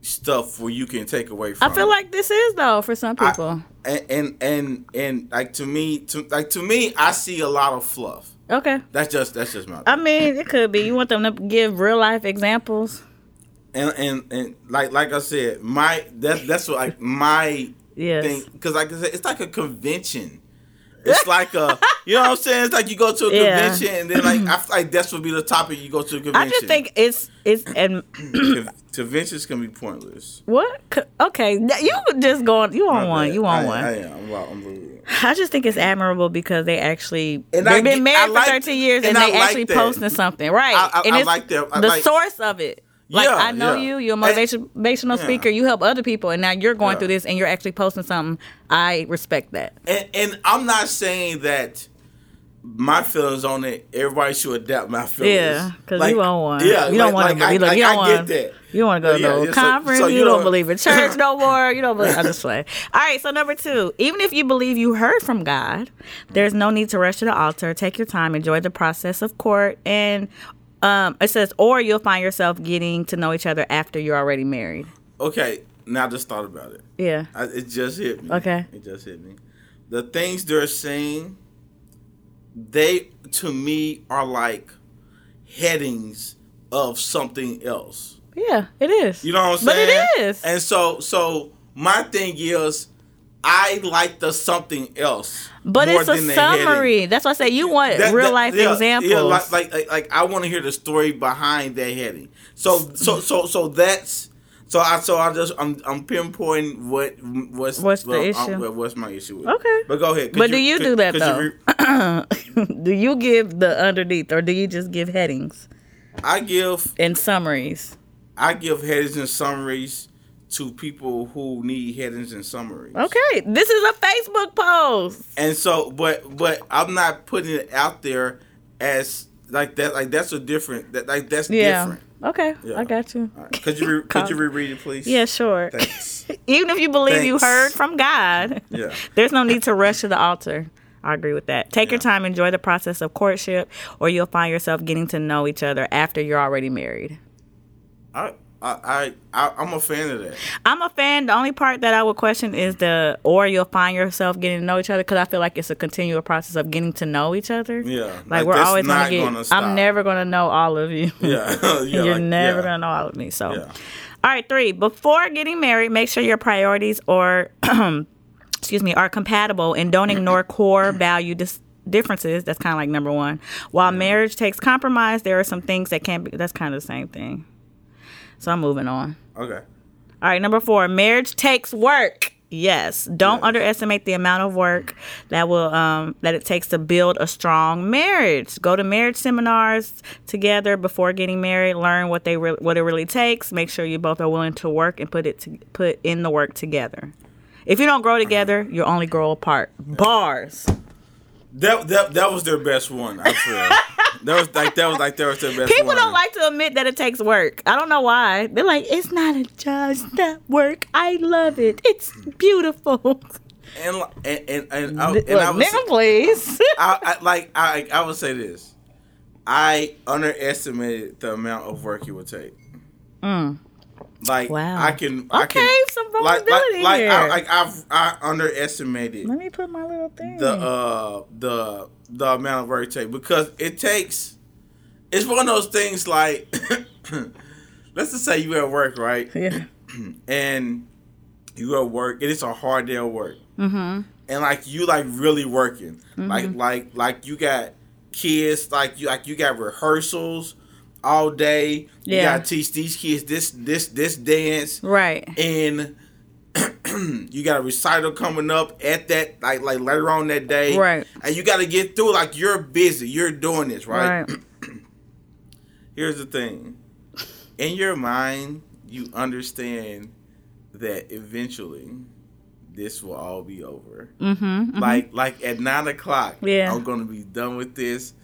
stuff where you can take away from. I feel like this is though for some people. And and and and like to me, to like to me, I see a lot of fluff. okay. That's just that's just my I mean, it could be. You want them to give real life examples? and and and like like I said, my that's that's what like my Yes. thing because like I said, it's like a convention. It's like a you know what I'm saying. It's like you go to a Yeah. convention and then like I feel like that's would be the topic you go to a convention. I just think it's it's and conventions can be pointless. what? Okay, you just going. You on one. You on I, one. I am. I'm, rude. I just think it's admirable because they actually And they've I been married I for like- 13 years and, and they like actually that. posting something, right? I- I- and I it's like that. I the source of it. Like Yeah, I know yeah. you, you're a motivational Yeah. speaker. You help other people, and now you're going Yeah. through this, and you're actually posting something. I respect that. And and I'm not saying that my feelings on it. Everybody should adapt my feelings. Yeah, because Like, you don't want. Yeah, you don't like- want like, to. I, like, you don't I want. get that. You don't want to go to Yeah, no yeah, conference. so you, you don't, don't- believe in church no more. You don't believe. I just play. All right. So number two, even if you believe you heard from God, there's no need to rush to the altar. Take your time. Enjoy the process of court. And um, it says, or you'll find yourself getting to know each other after you're already married. Okay, now just thought about it. Yeah. I, it just hit me. Okay. It just hit me. The things they're saying, they to me are like headings of something else. Yeah. It is. You know what I'm saying? But it is. And so, so my thing is, I like the something else. but it's a than the heading. summary. That's why I say you want That- real that- life yeah, examples. Yeah, like, like, like, like I want to hear the story behind that heading. So, so, so, so that's. So I, so I just, I'm, I'm pinpointing what, what's, What's the issue? um, what- what's my issue with. Okay. But go ahead. But do you could- do that you though? re- do you give the underneath, or do you just give headings I give, and summaries? I give headings and summaries to people who need headings and summaries. Okay, this is a Facebook post. And so, but but I'm not putting it out there as like that. Like that's a different. That like that's Yeah. different. Okay, Yeah. I got you. Right. Could you re- could you reread it, please? Yeah, sure. Even if you believe you heard from God, Yeah. there's no need to rush to the altar. I agree with that. Take your time, enjoy the process of courtship, or you'll find yourself getting to know each other after you're already married. I I I I'm a fan of that. I'm a fan. The only part that I would question is the or you'll find yourself getting to know each other because I feel like it's a continual process of getting to know each other. Yeah, like, like, we're always gonna get. gonna. I'm never gonna know all of you. Yeah, yeah You're like, never yeah. gonna know all of me. So, Yeah. all right, three. Before getting married, make sure your priorities or excuse me are compatible and don't ignore core value dis- differences. That's kind of like number one. While marriage takes compromise, there are some things that can't be. That's kind of the same thing. So I'm moving on. Okay. All right, number four, marriage takes work. Yes, don't Yes. underestimate the amount of work that will um, that it takes to build a strong marriage. Go to marriage seminars together before getting married. Learn what they re- what it really takes. Make sure you both are willing to work and put it to, put in the work together. If you don't grow together, you'll only grow apart. Bars. That that that was their best one. I feel. that was like that was like that was their best. People one. don't like to admit that it takes work. I don't know why. They're like, it's not a just that work. I love it. It's beautiful. and and and and, I, and I was nigga, please. I, I like I I would say this. I underestimated the amount of work it would take. Mm. Like Wow. I can I Okay, can some like vulnerability like, like here. I like I've I underestimated Let me put my little thing. the uh the the amount of work it takes because it takes it's one of those things like let's just say you at work right yeah. and you at work and it's a hard day of work Mm-hmm. and like you like really working like like like you got kids like you like you got rehearsals all day you Yeah. gotta teach these kids this this this dance Right. and you got a recital coming up at that like like later on that day Right. and you got to get through like you're busy you're doing this right, Right. here's the thing in your mind you understand that eventually this will all be over. Mm-hmm, Like like at nine o'clock, Yeah. I'm gonna be done with this,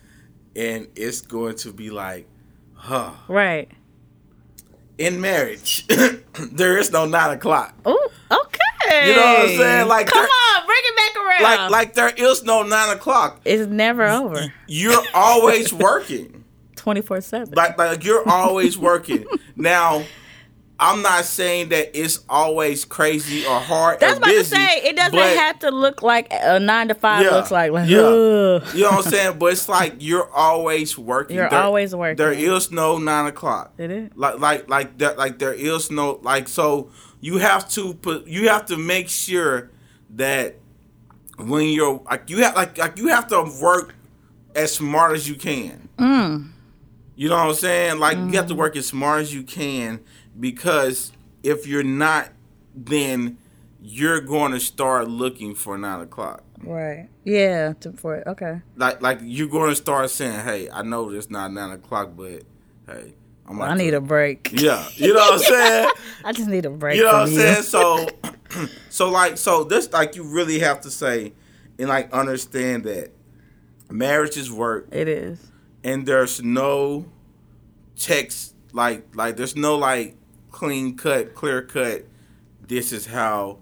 and it's going to be like, huh. Right. In marriage, there is no nine o'clock. Oh, okay. You know what I'm saying? Like come on, bring it back around. Like like there is no nine o'clock. it's never over. You're always working. Twenty four seven. like like you're always working. now, I'm not saying that it's always crazy or hard. That's or about busy, to say it doesn't but- have to look like a nine to five Yeah, looks like. Like, yeah. ugh. You know what I'm saying? But it's like you're always working. You're always working. There is no nine o'clock. It is. Like like like that. Like there is no like. So you have to put. You have to make sure that when you're like you have like like you have to work as smart as you can. Mm. You know what I'm saying? Like you have to work as smart as you can because if you're not, then you're going to start looking for nine o'clock. Right. Yeah. To, for it. Okay. Like like you're going to start saying, "Hey, I know it's not nine o'clock, but hey, I'm like, I need a break. yeah." You know what I'm saying? I just need a break. You know what I'm saying? So, so like, so this like you really have to say and like understand that marriage is work, It is. and there's no text like like there's no like clean cut, clear cut. This is how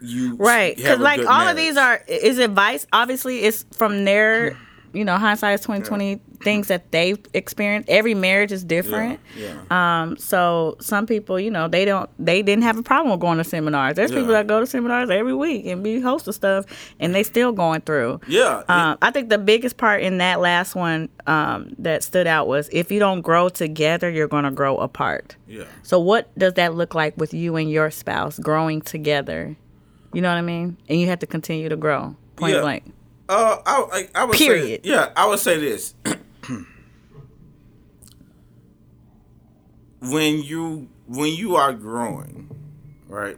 you Right. Because like all marriage. of these are is advice. Obviously, it's from their you know hindsight is twenty twenty things that they've experienced. Every marriage is different. Yeah, yeah. Um, so some people, you know, they don't, they didn't have a problem with going to seminars. There's people that go to seminars every week and be host of stuff, and they still going through. Yeah, Um, I think the biggest part in that last one um, that stood out was if you don't grow together, you're going to grow apart. yeah. So what does that look like with you and your spouse growing together? You know what I mean? And you have to continue to grow. Point Yeah. blank. Uh, I, I, I would Period. Say, yeah, I would say this. when you when you are growing, right?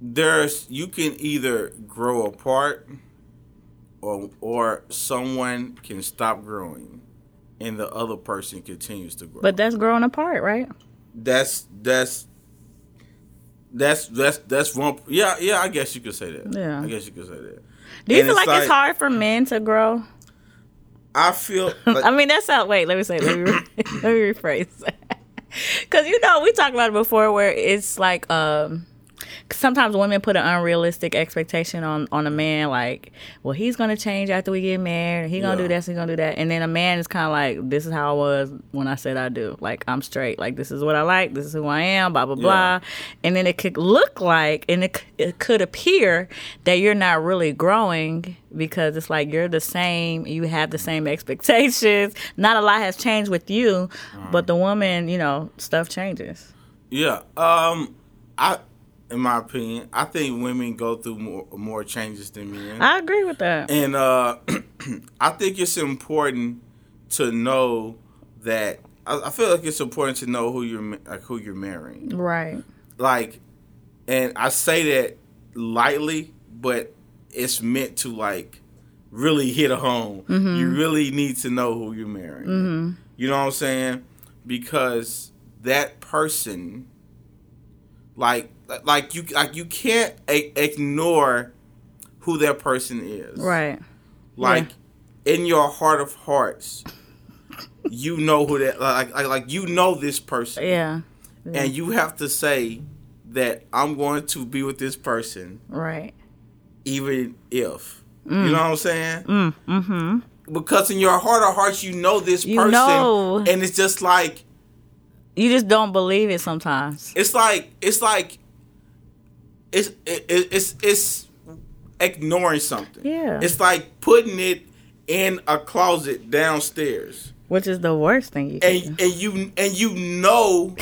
There's you can either grow apart, or or someone can stop growing, and the other person continues to grow. But that's growing apart, right? that's that's that's that's that's one. Yeah, yeah. I guess you could say that. Yeah. I guess you could say that. Do you And feel it's like, it's hard for men to grow? I feel. Like, I mean, that's how. Wait, let me say. Let me re- let me rephrase. Because you know we talked about it before, where it's like um, sometimes women put an unrealistic expectation on on a man, like, well, he's gonna change after we get married. He gonna Yeah. do this. He's gonna do that. And then a man is kind of like, this is how I was when I said I do. Like I'm straight. Like this is what I like. This is who I am. Blah blah blah. And then it could look like, and it it could appear that you're not really growing because it's like you're the same. You have the same expectations. Not a lot has changed with you, but the woman, you know, stuff changes. Yeah. Um. I, in my opinion, I think women go through more more changes than men, I agree with that. and uh, I think it's important to know that. I, I feel like it's important to know who you're like who you're marrying. Right. Like, and I say that lightly, but it's meant to like really hit a home. You really need to know who you're marrying. You know what I'm saying? Because that person, like, like you, like you can't a- ignore who that person is. Right. Like, in your heart of hearts, you know who that like, like, like you know this person Yeah. and you have to say that I'm going to be with this person Right. even if you know what I'm saying Mm. Mm-hmm. because in your heart of hearts you know this You person know. and it's just like You just don't believe it sometimes. it's like it's like it's it, it- it's it's ignoring something Yeah. it's like putting it in a closet downstairs Which is the worst thing you can and do. and you and you know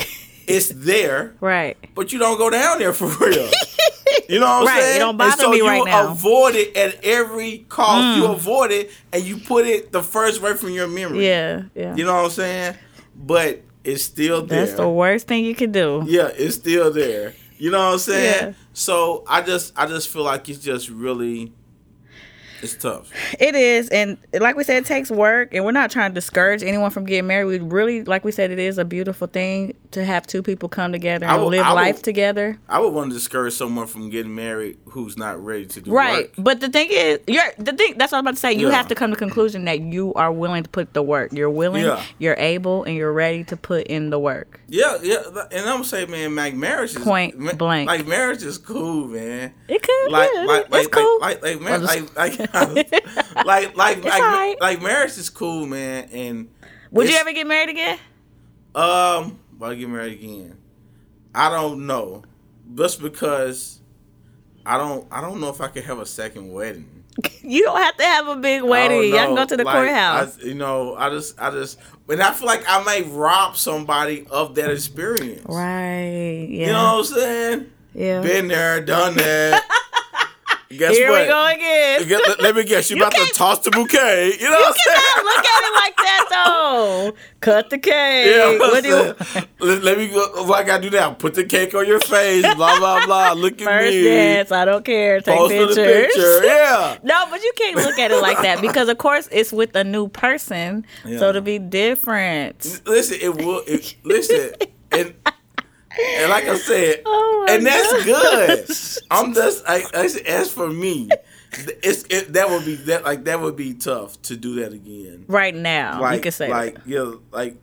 it's there Right. but you don't go down there for real. You know what I'm Right, it saying? don't bother and so me you right now. Mm. avoid it at every cost. You avoid it and you put it the first way from your memory. Yeah. Yeah. You know what I'm saying? But it's still there. That's the worst thing you can do. yeah, it's still there. You know what I'm saying? Yeah. So I just I just feel like it's just really It's tough. It is, and like we said, it takes work, and we're not trying to discourage anyone from getting married. We really, like we said, it is a beautiful thing to have two people come together and will- live will- life together. I would want to discourage someone from getting married who's not ready to do work. Right, work. but the thing is, you're the thing. That's what I'm about to say. You Yeah. have to come to the conclusion that you are willing to put the work. You're willing, Yeah. you're able, and you're ready to put in the work. Yeah, yeah, and I'm saying, man, like marriage is Point ma- blank. Like marriage is cool, man. It could, Like, yeah, like, it's like, cool. like, like, mar- I'm just- like, like, like, like, like, alright. like, marriage is cool, man. And Would you ever get married again? Um, will I get married again? I don't know, just because I don't, I don't know if I could have a second wedding. You don't have to have a big wedding. Y'all can go to the Like, courthouse. I, you know, I just, I just, and I feel like I may rob somebody of that experience. right. Yeah. You know what I'm saying? yeah. Been there, done that. Guess Here what? we go again. Get- let, let me guess. You, You about to toss the bouquet. You know You what I'm saying? cannot look at it like that though. Cut the cake. Yeah, what do you let, let me go. What I gotta do now? Put the cake on your face. Blah blah blah. Look at First me. dance, I don't care. Take Post pictures. the picture. Yeah. No, but you can't look at it like that because, of course, it's with a new person, Yeah. so to be different. Listen, it will. It, listen, and and like I said, Oh and that's gosh. good. I'm just. I, I, as for me, it's it, that would be that like that would be tough to do that again. Right now, like, you can say like that. yeah, like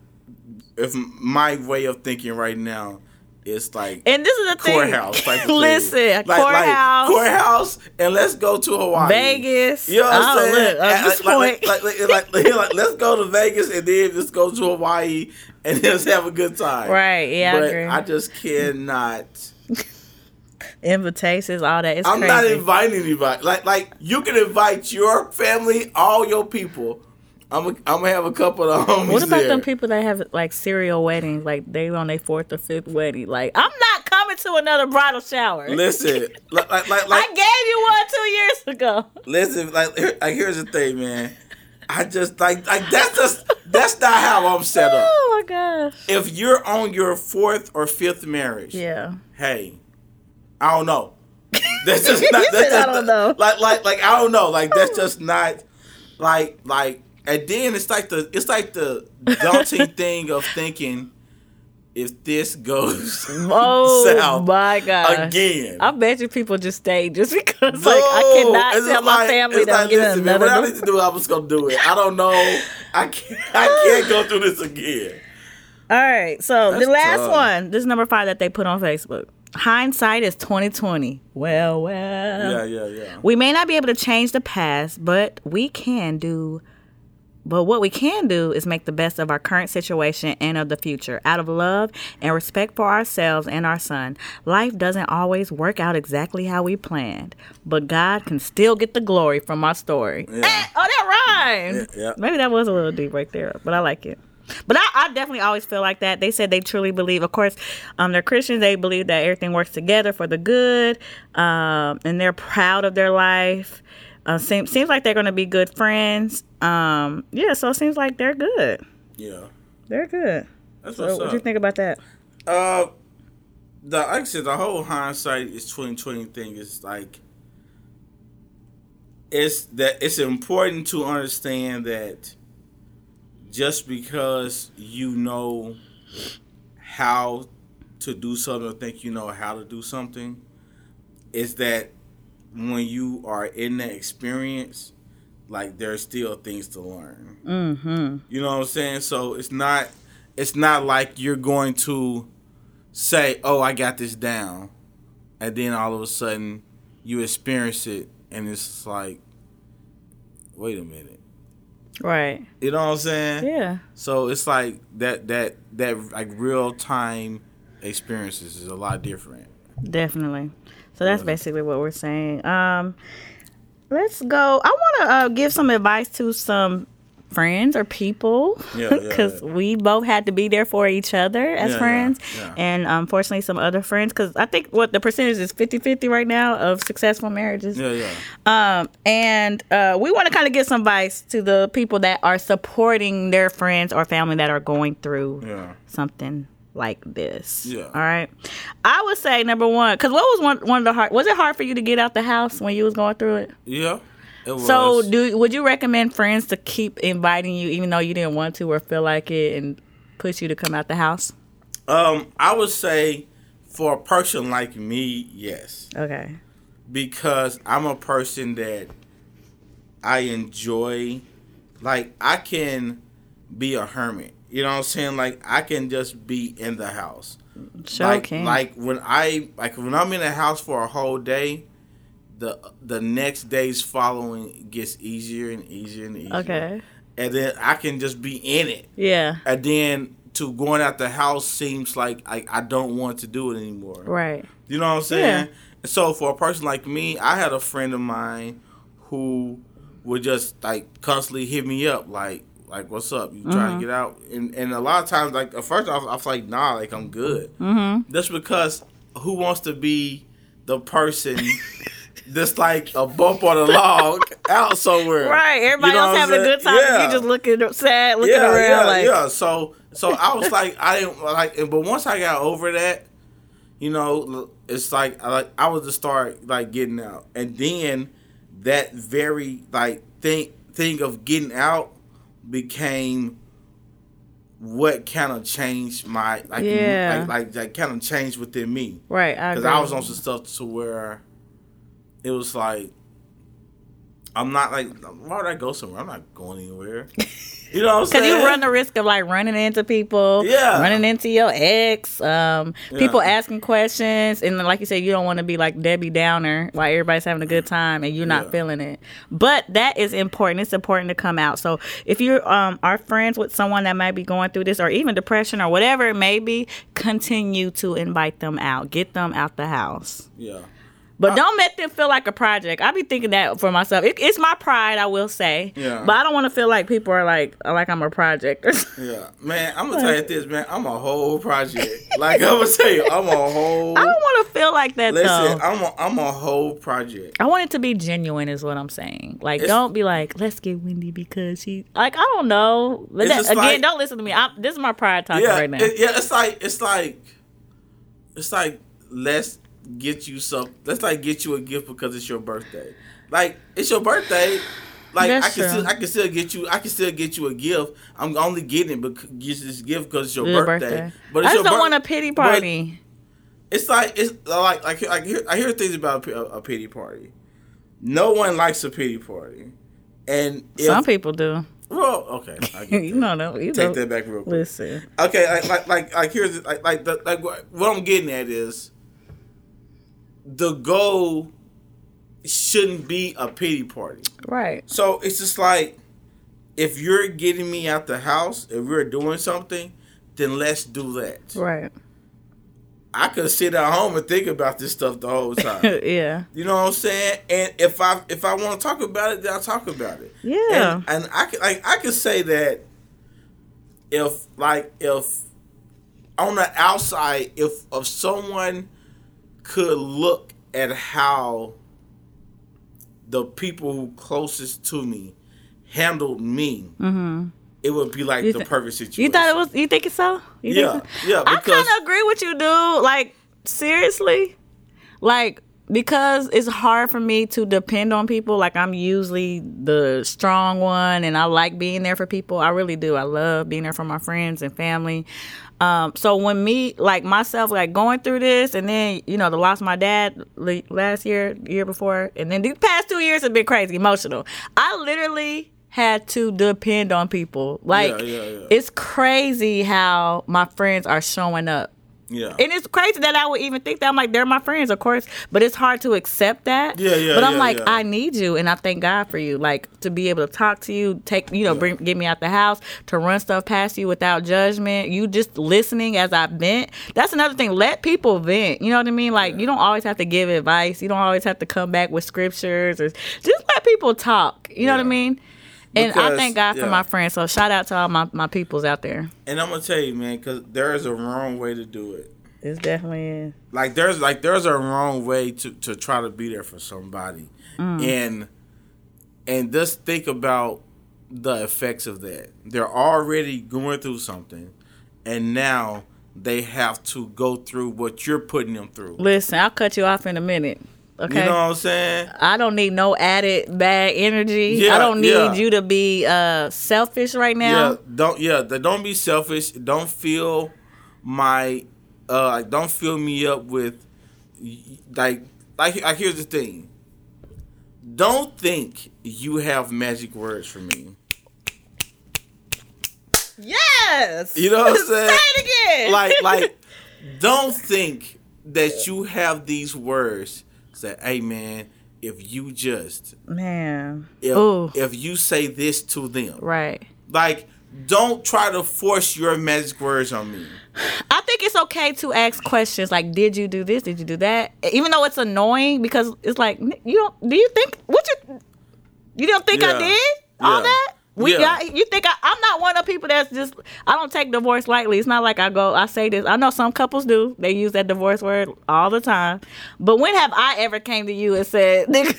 if my way of thinking right now is like And this is the thing. courthouse thing. Listen, like, like, courthouse, courthouse, and let's go to Hawaii, Vegas. You know what I'm oh, saying? Look, at And, this like, point, like, like, like, like, like, let's go to Vegas and then let's go to Hawaii and just have a good time. right? Yeah, I but agree. I just cannot. Invitations, all that. It's I'm crazy. not inviting anybody. Like, like you can invite your family, all your people. I'm, i I'm gonna have a couple of homies What about there. them people that have like serial weddings, like they on their fourth or fifth wedding? Like, I'm not coming to another bridal shower. Listen, like, like, like I gave you one two years ago. listen, like, like, here's the thing, man. I just like, like that's just that's not how I'm set up. Oh my gosh. If you're on your fourth or fifth marriage, Yeah. hey, I don't know. That's just not. That's said, just "I don't know." Like, like, like I don't know. Like that's oh. just not. Like, like, and then it's like the it's like the daunting thing of thinking if this goes Oh south my god. again. I bet you people just stayed just because like I cannot tell my like- family that I'm like, listen, man, what I need to do, I was gonna do it. I don't know. I can't. I can't go through this again. All right, so That's the last tough. one, this is number five that they put on Facebook. Hindsight is twenty twenty. Well, well. Yeah, yeah, yeah. We may not be able to change the past, but we can do. But what we can do is make the best of our current situation and of the future out of love and respect for ourselves and our son. Life doesn't always work out exactly how we planned, but God can still get the glory from our story. Yeah. Eh, oh, that rhymes. Yeah, yeah. Maybe that was a little deep right there, but I like it. But I, I definitely always feel like that. They said they truly believe. Of course, um, they're Christians. They believe that everything works together for the good, um, and they're proud of their life. Uh, seems seems like they're going to be good friends. Um, yeah, so it seems like they're good. Yeah. They're good. That's So, what's what up. do you think about that? Uh, the like I said, the whole hindsight is twenty twenty thing is like it's that it's important to understand that just because you know how to do something or think you know how to do something is that when you are in that experience like there's still things to learn Mm-hmm. you know what I'm saying? So it's not it's not like you're going to say, "Oh, I got this down," and then all of a sudden you experience it, and it's like, "Wait a minute," Right. you know what I'm saying? Yeah. So it's like that that that like real time experiences is a lot different. Definitely. So that's basically what we're saying. Um, let's go. I want to uh, give some advice to some friends or people Yeah, yeah, because yeah. we both had to be there for each other as Yeah, yeah, friends yeah. and unfortunately some other friends because i think what the percentage is 50-50 right now of successful marriages Yeah, yeah. um, and uh, we want to kind of give some advice to the people that are supporting their friends or family that are going through Yeah. something like this. Yeah. All right. I would say number one, because what was one one of the hard? Was it hard for you to get out the house when you was going through it? Yeah. It So, do would you recommend friends to keep inviting you, even though you didn't want to or feel like it, and push you to come out the house? Um, I would say for a person like me, yes, Okay. because I'm a person that I enjoy. Like I can be a hermit. You know what I'm saying? Like I can just be in the house. Sure like can. like when I like when I'm in the house for a whole day, the the next days following gets easier and easier and easier. okay. And then I can just be in it. Yeah. And then to going out the house seems like I, I don't want to do it anymore. Right. You know what I'm saying? Yeah. So for a person like me, I had a friend of mine who would just like constantly hit me up like like what's up? You trying Mm-hmm. to get out? And and a lot of times like at first I was, I was like nah like I'm good. Mm-hmm. That's because who wants to be the person that's like a bump on a log out somewhere? Right. Everybody You know else having a good time. Yeah. You just looking sad, looking yeah, around yeah, like. yeah. So so I was like I didn't like, but once I got over that, you know, it's like I like I was to start like getting out, and then that very like thing thing of getting out became what kind of changed my like Yeah. like like that kind of changed within me Right. Because agree. I was on some stuff to where it was like I'm not like why would I go somewhere? I'm not going anywhere. You know what I'm Because you run the risk of like running into people, Yeah. running into your ex, um, people Yeah. asking questions, and like you said, you don't want to be like Debbie Downer while everybody's having a good time and you're not Yeah. feeling it. But that is important. It's important to come out. So if you um, are friends with someone that might be going through this, or even depression, or whatever it may be, continue to invite them out, get them out the house. yeah. But uh, don't make them feel like a project. I be thinking that for myself. It, it's my pride, I will say. Yeah. But I don't want to feel like people are like like I'm a project. Yeah, man, I'm gonna tell you this, man. I'm a whole project. Like I'm gonna tell you, I'm a whole. I don't want to feel like that though. Listen, though. I'm a, I'm a whole project. I want it to be genuine, is what I'm saying. Like, It's- don't be like, let's get Wendy because she. Like, I don't know. But that- again, like- don't listen to me. I'm, this is my pride talking Yeah, right now. it- yeah. It's like it's like it's like let's get you some. Let's like get you a gift because it's your birthday. Like it's your birthday. Like That's I can true. still, I can still get you I can still get you a gift. I'm only getting it because get this gift because it's your Your birthday. But I it's just your don't bir- want a pity party. It's like it's like like I hear I hear things about a, a pity party. No one likes a pity party, and if, Some people do. Well, okay, I get you know, no, you Take know. that back real quick. Listen, Okay, like like like, like here's like like the, like what, what I'm getting at is the goal shouldn't be a pity party. right? So it's just like if you're getting me out the house, if we're doing something, then let's do that. Right. I could sit at home and think about this stuff the whole time. yeah. You know what I'm saying? And if I if I want to talk about it, then I'll talk about it. Yeah. And, and I can like I can say that if like if on the outside, if if someone could look at how the people who closest to me handled me, it would be like Mm-hmm. The perfect situation. You thought it was? You think it's so? You Yeah, so? yeah, I kind of agree with you, dude. Like seriously, like because it's hard for me to depend on people. Like I'm usually the strong one, and I like being there for people. I really do. I love being there for my friends and family. Um, so when me like myself like going through this, and then you know the loss of my dad last year, year before, and then these past two years have been crazy emotional. I literally had to depend on people. Like Yeah, yeah, yeah. it's crazy how my friends are showing up. Yeah. And it's crazy that I would even think that I'm like they're my friends, of course, but it's hard to accept that. Yeah, yeah, But I'm yeah, like, yeah. I need you, and I thank God for you, like to be able to talk to you, take you know, bring get me out the house, to run stuff past you without judgment. You just listening as I vent. That's another thing. Let people vent. You know what I mean? Like you don't always have to give advice. You don't always have to come back with scriptures or just let people talk. You know what I mean? And I thank God for yeah. my friends. So shout out to all my, my peoples out there. And I'm gonna tell you, man, because there is a wrong way to do it. It's definitely is. like there's like there's a wrong way to to try to be there for somebody mm. and and just think about the effects of that they're already going through something and now they have to go through what you're putting them through Listen, I'll cut you off in a minute. Okay. You know what I'm saying? I don't need no added bad energy. Yeah, I don't need yeah. you to be uh selfish right now. Yeah, don't yeah, don't be selfish. Don't feel my uh like don't fill me up with like like like here's the thing. Don't think you have magic words for me. Yes. You know what I'm saying? Say it again. Like like don't think that you have these words that hey man, if you just man. if, Ooh. if you say this to them. Right. Like don't try to force your magic words on me. I think it's okay to ask questions like, "Did you do this? Did you do that?" Even though it's annoying because it's like, you don't. Do you think what you? You don't think I did all Yeah. that? We Yeah. got. You think I? I'm not one of the people that's just. I don't take divorce lightly. It's not like I go. I say this. I know some couples do. They use that divorce word all the time. But when have I ever came to you and said,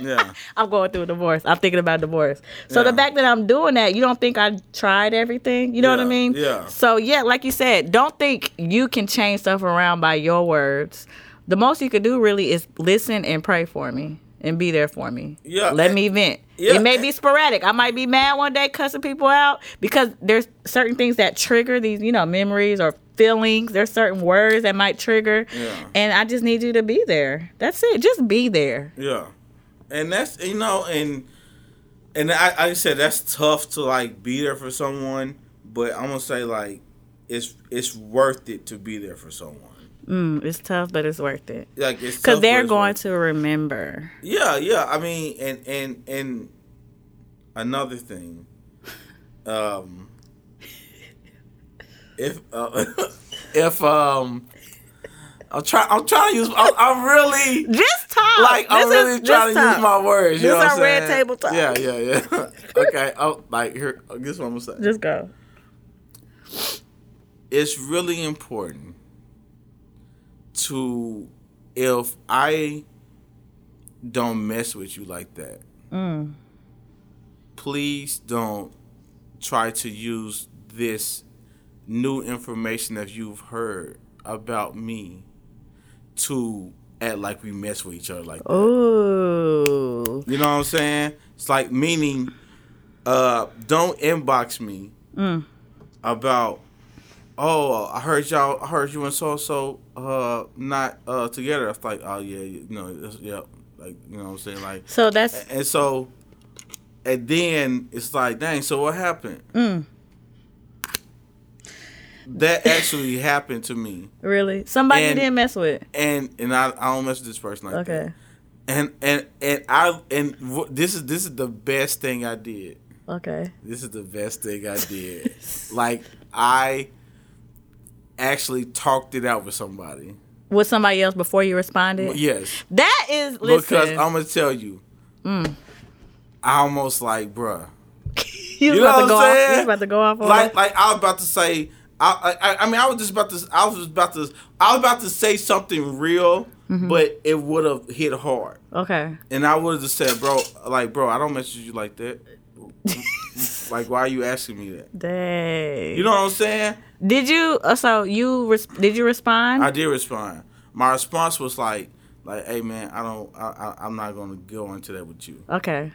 Yeah. I'm going through a divorce. I'm thinking about divorce. So Yeah. the fact that I'm doing that, you don't think I tried everything? You know what I mean? yeah. So yeah, like you said, don't think you can change stuff around by your words. The most you could do really is listen and pray for me and be there for me. Yeah, Let and- me vent. Yeah, it may be sporadic. I might be mad one day cussing people out because there's certain things that trigger these, you know, memories or feelings. There's certain words that might trigger. Yeah. And I just need you to be there. That's it. Just be there. Yeah, and that's you know, and and I, I said that's tough to like be there for someone, but I'm gonna say like it's it's worth it to be there for someone. Mm, it's tough, but it's worth it. Like it's Because they're going to remember. Yeah, yeah. I mean, and and and another thing, um, if uh, if um. I'm trying. I'm trying to use. I'm, I'm really Just talk. like I'm really is- trying to use my words. You This know what our red table talk. Yeah, yeah, yeah. okay. Oh, like here. Is what I'm gonna say. Just go. It's really important to if I don't mess with you like that. Mm. Please don't try to use this new information that you've heard about me to act like we mess with each other like that. Ooh. You know what I'm saying? It's like meaning, uh, don't inbox me Mm. about. Oh, I heard y'all. I heard you and so so uh not uh together. It's like, oh yeah, you know, it's- yeah, like you know what I'm saying, like, So that's and so, and then it's like, dang. So what happened? mm, That actually happened to me, really somebody And- didn't mess with. and and I, I don't mess with this person like that. Okay. And and and I and w- this is this is the best thing I did. Okay. This is the best thing I did. like I actually talked it out with somebody. With somebody else before you responded. Yes, That is listen. because I'm gonna tell you, I almost like, bruh. you know about to go off. You was about to go off Like, like I was about to say. I, I, I mean, I was just about to. I was just about to. I was about to say something real, Mm-hmm. but it would have hit hard, Okay. and I would have just said, "Bro, like, bro, I don't message you like that. like, why are you asking me that? Dang. You know what I'm saying?" Did you? Uh, so you res- did you respond? I did respond. My response was like, like, hey man, I don't, I, I I'm not gonna go into that with you. okay.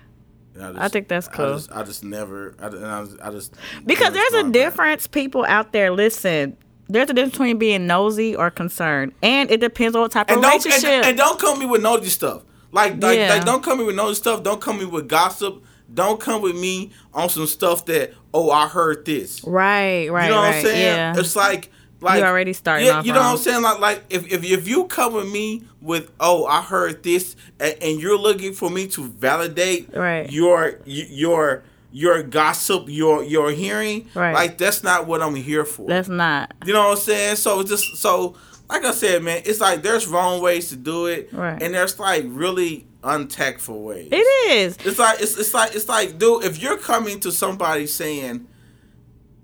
And just, I think that's I cool. just, I just never, I, and I, I just Because there's a back. difference, people out there. Listen, there's a difference between being nosy or concerned, and it depends on what type And of relationship. and, and don't come me with nosy stuff. Like, like, Yeah. like, don't come me with nosy stuff. Don't come me with gossip. Don't come with me on some stuff that, oh, I heard this. right, right, you know right. what I'm saying? Yeah. It's like, like You already starting Yeah, you know what. I'm saying? Like, like if, if if you come with me with, oh, I heard this, and, and you're looking for me to validate Right. your your your gossip, your your hearing, Right. like that's not what I'm here for. That's not You know what I'm saying? So it's just so like I said, man, it's like there's wrong ways to do it, Right. and there's like really untactful ways. it is. It's like it's it's like it's like, dude, if you're coming to somebody saying,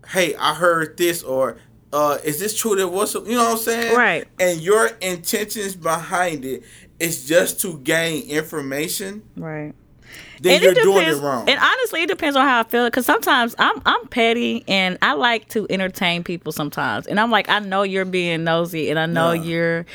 "Hey, I heard this," or uh, "Is this true?" That was, you know what I'm saying? Right. And your intentions behind it is just to gain information. Right. Then And you're it doing depends- it wrong. And honestly, it depends on how I feel. Because sometimes I'm I'm petty and I like to entertain people sometimes. And I'm like, I know you're being nosy and I know Yeah. you're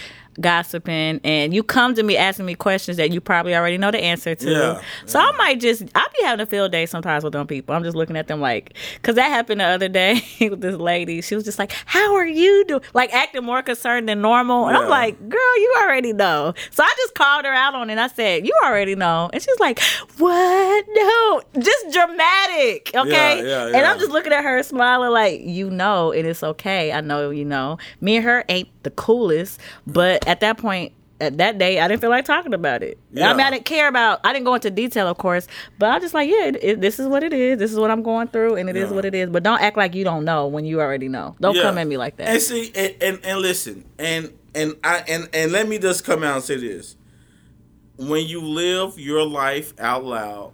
gossiping and you come to me asking me questions that you probably already know the answer to. Yeah, So I might just I be having a field day sometimes with them people. I'm just looking at them like cuz that happened the other day with this lady. She was just like, "How are you doing?" Like acting more concerned than normal. And I'm Yeah. like, "Girl, you already know." So I just called her out on it. and I said, "You already know." And she's like, "What? No." Just dramatic, okay? Yeah, yeah, And I'm just looking at her smiling like, "You know, and it's okay. I know you know." Me and her ain't the coolest, but at that point at that day, I didn't feel like talking about it. I mean, I didn't care about. I didn't go into detail, of course, but I was just like, yeah, it, it- this is what it is. This is what I'm going through, and it is Yeah. what it is. But don't act like you don't know when you already know. Don't Yeah. come at me like And that. see, and, and and listen, and and I and and let me just come out and say this: when you live your life out loud,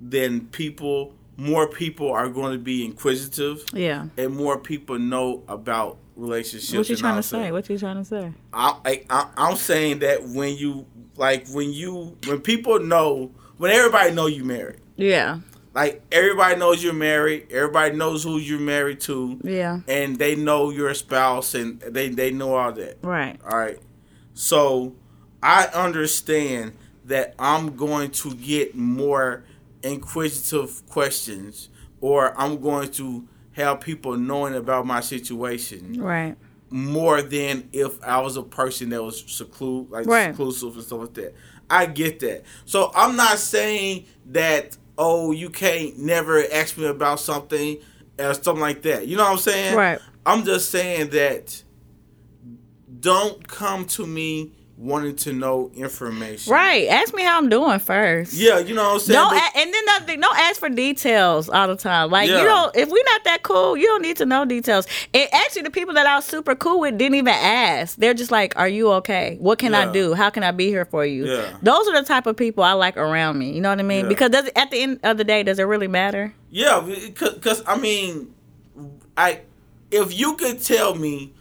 then people, more people are going to be inquisitive, Yeah. and more people know about relationships. What you trying to say? What you trying to say? I, I, I I'm saying that when you like when you when people know when everybody know you married. Yeah. Like everybody knows you're married. Everybody knows who you're married to Yeah. and they know your spouse and they they know all that. Right. All right. So I understand that I'm going to get more inquisitive questions or I'm going to have people knowing about my situation Right. more than if I was a person that was seclude like Right. seclusive and stuff like that. I get that. So I'm not saying that oh you can't never ask me about something or something like that. You know what I'm saying? Right. I'm just saying that don't come to me wanting to know information. Right. Ask me how I'm doing first. Yeah, you know what I'm saying? Don't But- a- and then another thing, don't ask for details all the time. Like Yeah. you don't if we're not that cool, you don't need to know details. And actually the people that I was super cool with didn't even ask. They're just like, Are you okay? What can I do? How can I be here for you? Yeah. Those are the type of people I like around me. You know what I mean? Yeah. Because does it, at the end of the day, does it really matter? Yeah, because I mean, I if you could tell me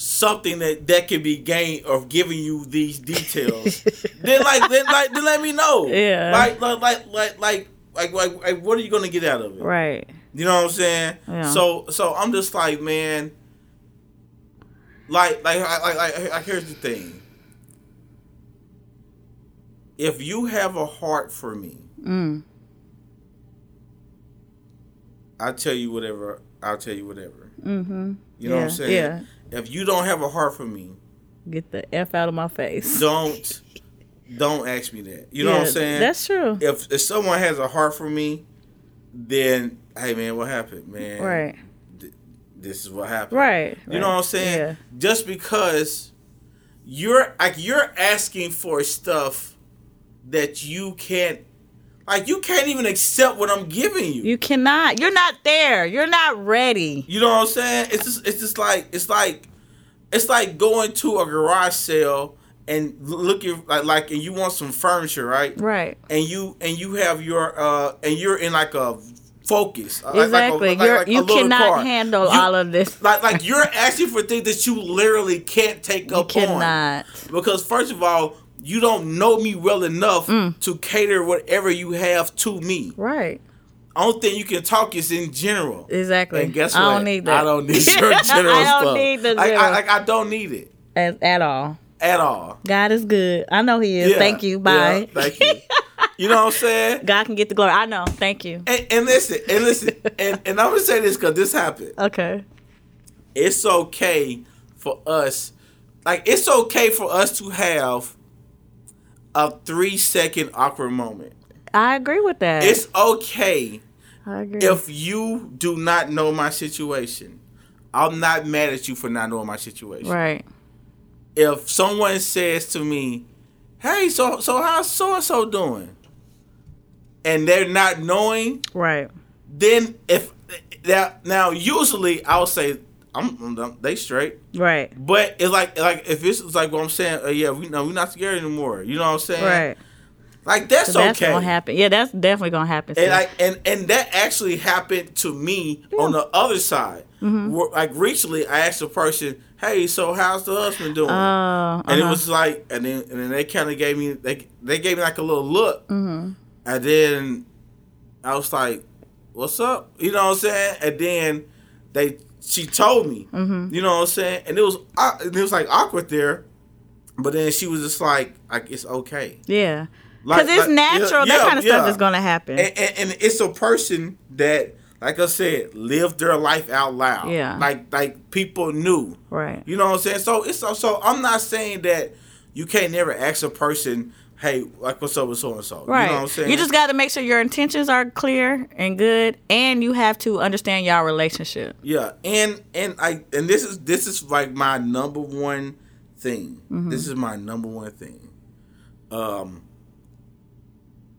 something that that could be gained of giving you these details, then like then like then let me know. Yeah. Like like like like like like, like, like what are you gonna get out of it? Right. You know what I'm saying? Yeah. So so I'm just like man. Like like like like, like, here's the thing. If you have a heart for me, Mm. I'll tell you whatever. I'll tell you whatever. Mm-hmm. You know what I'm saying? Yeah. If you don't have a heart for me, Get the F out of my face. don't don't ask me that. You know what I'm saying? That's true. if if someone has a heart for me, then hey man, what happened, man? Right. This is what happened. Right. You know what I'm saying? Yeah. Just because you're like you're asking for stuff that you can't like you can't even accept what I'm giving you. You cannot. You're not there. You're not ready. You know what I'm saying? It's just it's just like it's like it's like going to a garage sale and looking like like and you want some furniture, right? Right. And you and you have your uh and you're in like a focus. like- like a- Exactly. like- You're, like you cannot car. handle You- all of this. Like like you're asking for things that you literally can't take You up on. cannot. Because first of all, you don't know me well enough Mm. to cater whatever you have to me. Right. Only thing you can talk is in general. Exactly. And guess what? I don't need that. I don't need your general I don't stuff. need the Like. I, like I don't need it at, at all. at all. God is good. I know He is. Yeah, Thank you. Bye. yeah, thank you. You know what I'm saying? God can get the glory. I know. Thank you. And, and listen, and listen, and, and I'm gonna say this because this happened. Okay. It's okay for us, like it's okay for us to have a three second awkward moment. I agree with that. It's okay I agree. if you do not know my situation. I'm not mad at you for not knowing my situation. right. if someone says to me, "Hey, so so how's so and so doing?" and they're not knowing, Right. then if that now usually I'll say I'm, I'm they straight, Right. but it's like like if it's, it's like what I'm saying, uh, yeah, we know we're not scared anymore. You know what I'm saying? Right. Like that's So that's okay. gonna happen. Yeah, that's definitely gonna happen. And like and and that actually happened to me on the other side. Mm-hmm. Where, like recently, I asked a person, "Hey, so how's the husband doing?" Oh, and it uh-huh. was like, and then and then they kind of gave me they they gave me like a little look, Mm-hmm. and then I was like, "What's up?" You know what I'm saying? And then they she told me, Mm-hmm. you know what I'm saying, and it was and it was like awkward there, But then she was just like, like it's okay. Yeah. Like- Because it's like, natural. yeah, that kind of stuff is to happen. and, and, and it's a person that, like I said, lived their life out loud. Yeah. Like like people knew. right. You know what I'm saying? So it's so, so I'm not saying that you can't never ask a person, hey, like what's up with so and so. Right. You know what I'm saying? You just got to make sure your intentions are clear and good, and you have to understand y'all relationship. Yeah, and and I and this is this is like my number one thing. Mm-hmm. This is my number one thing. Um,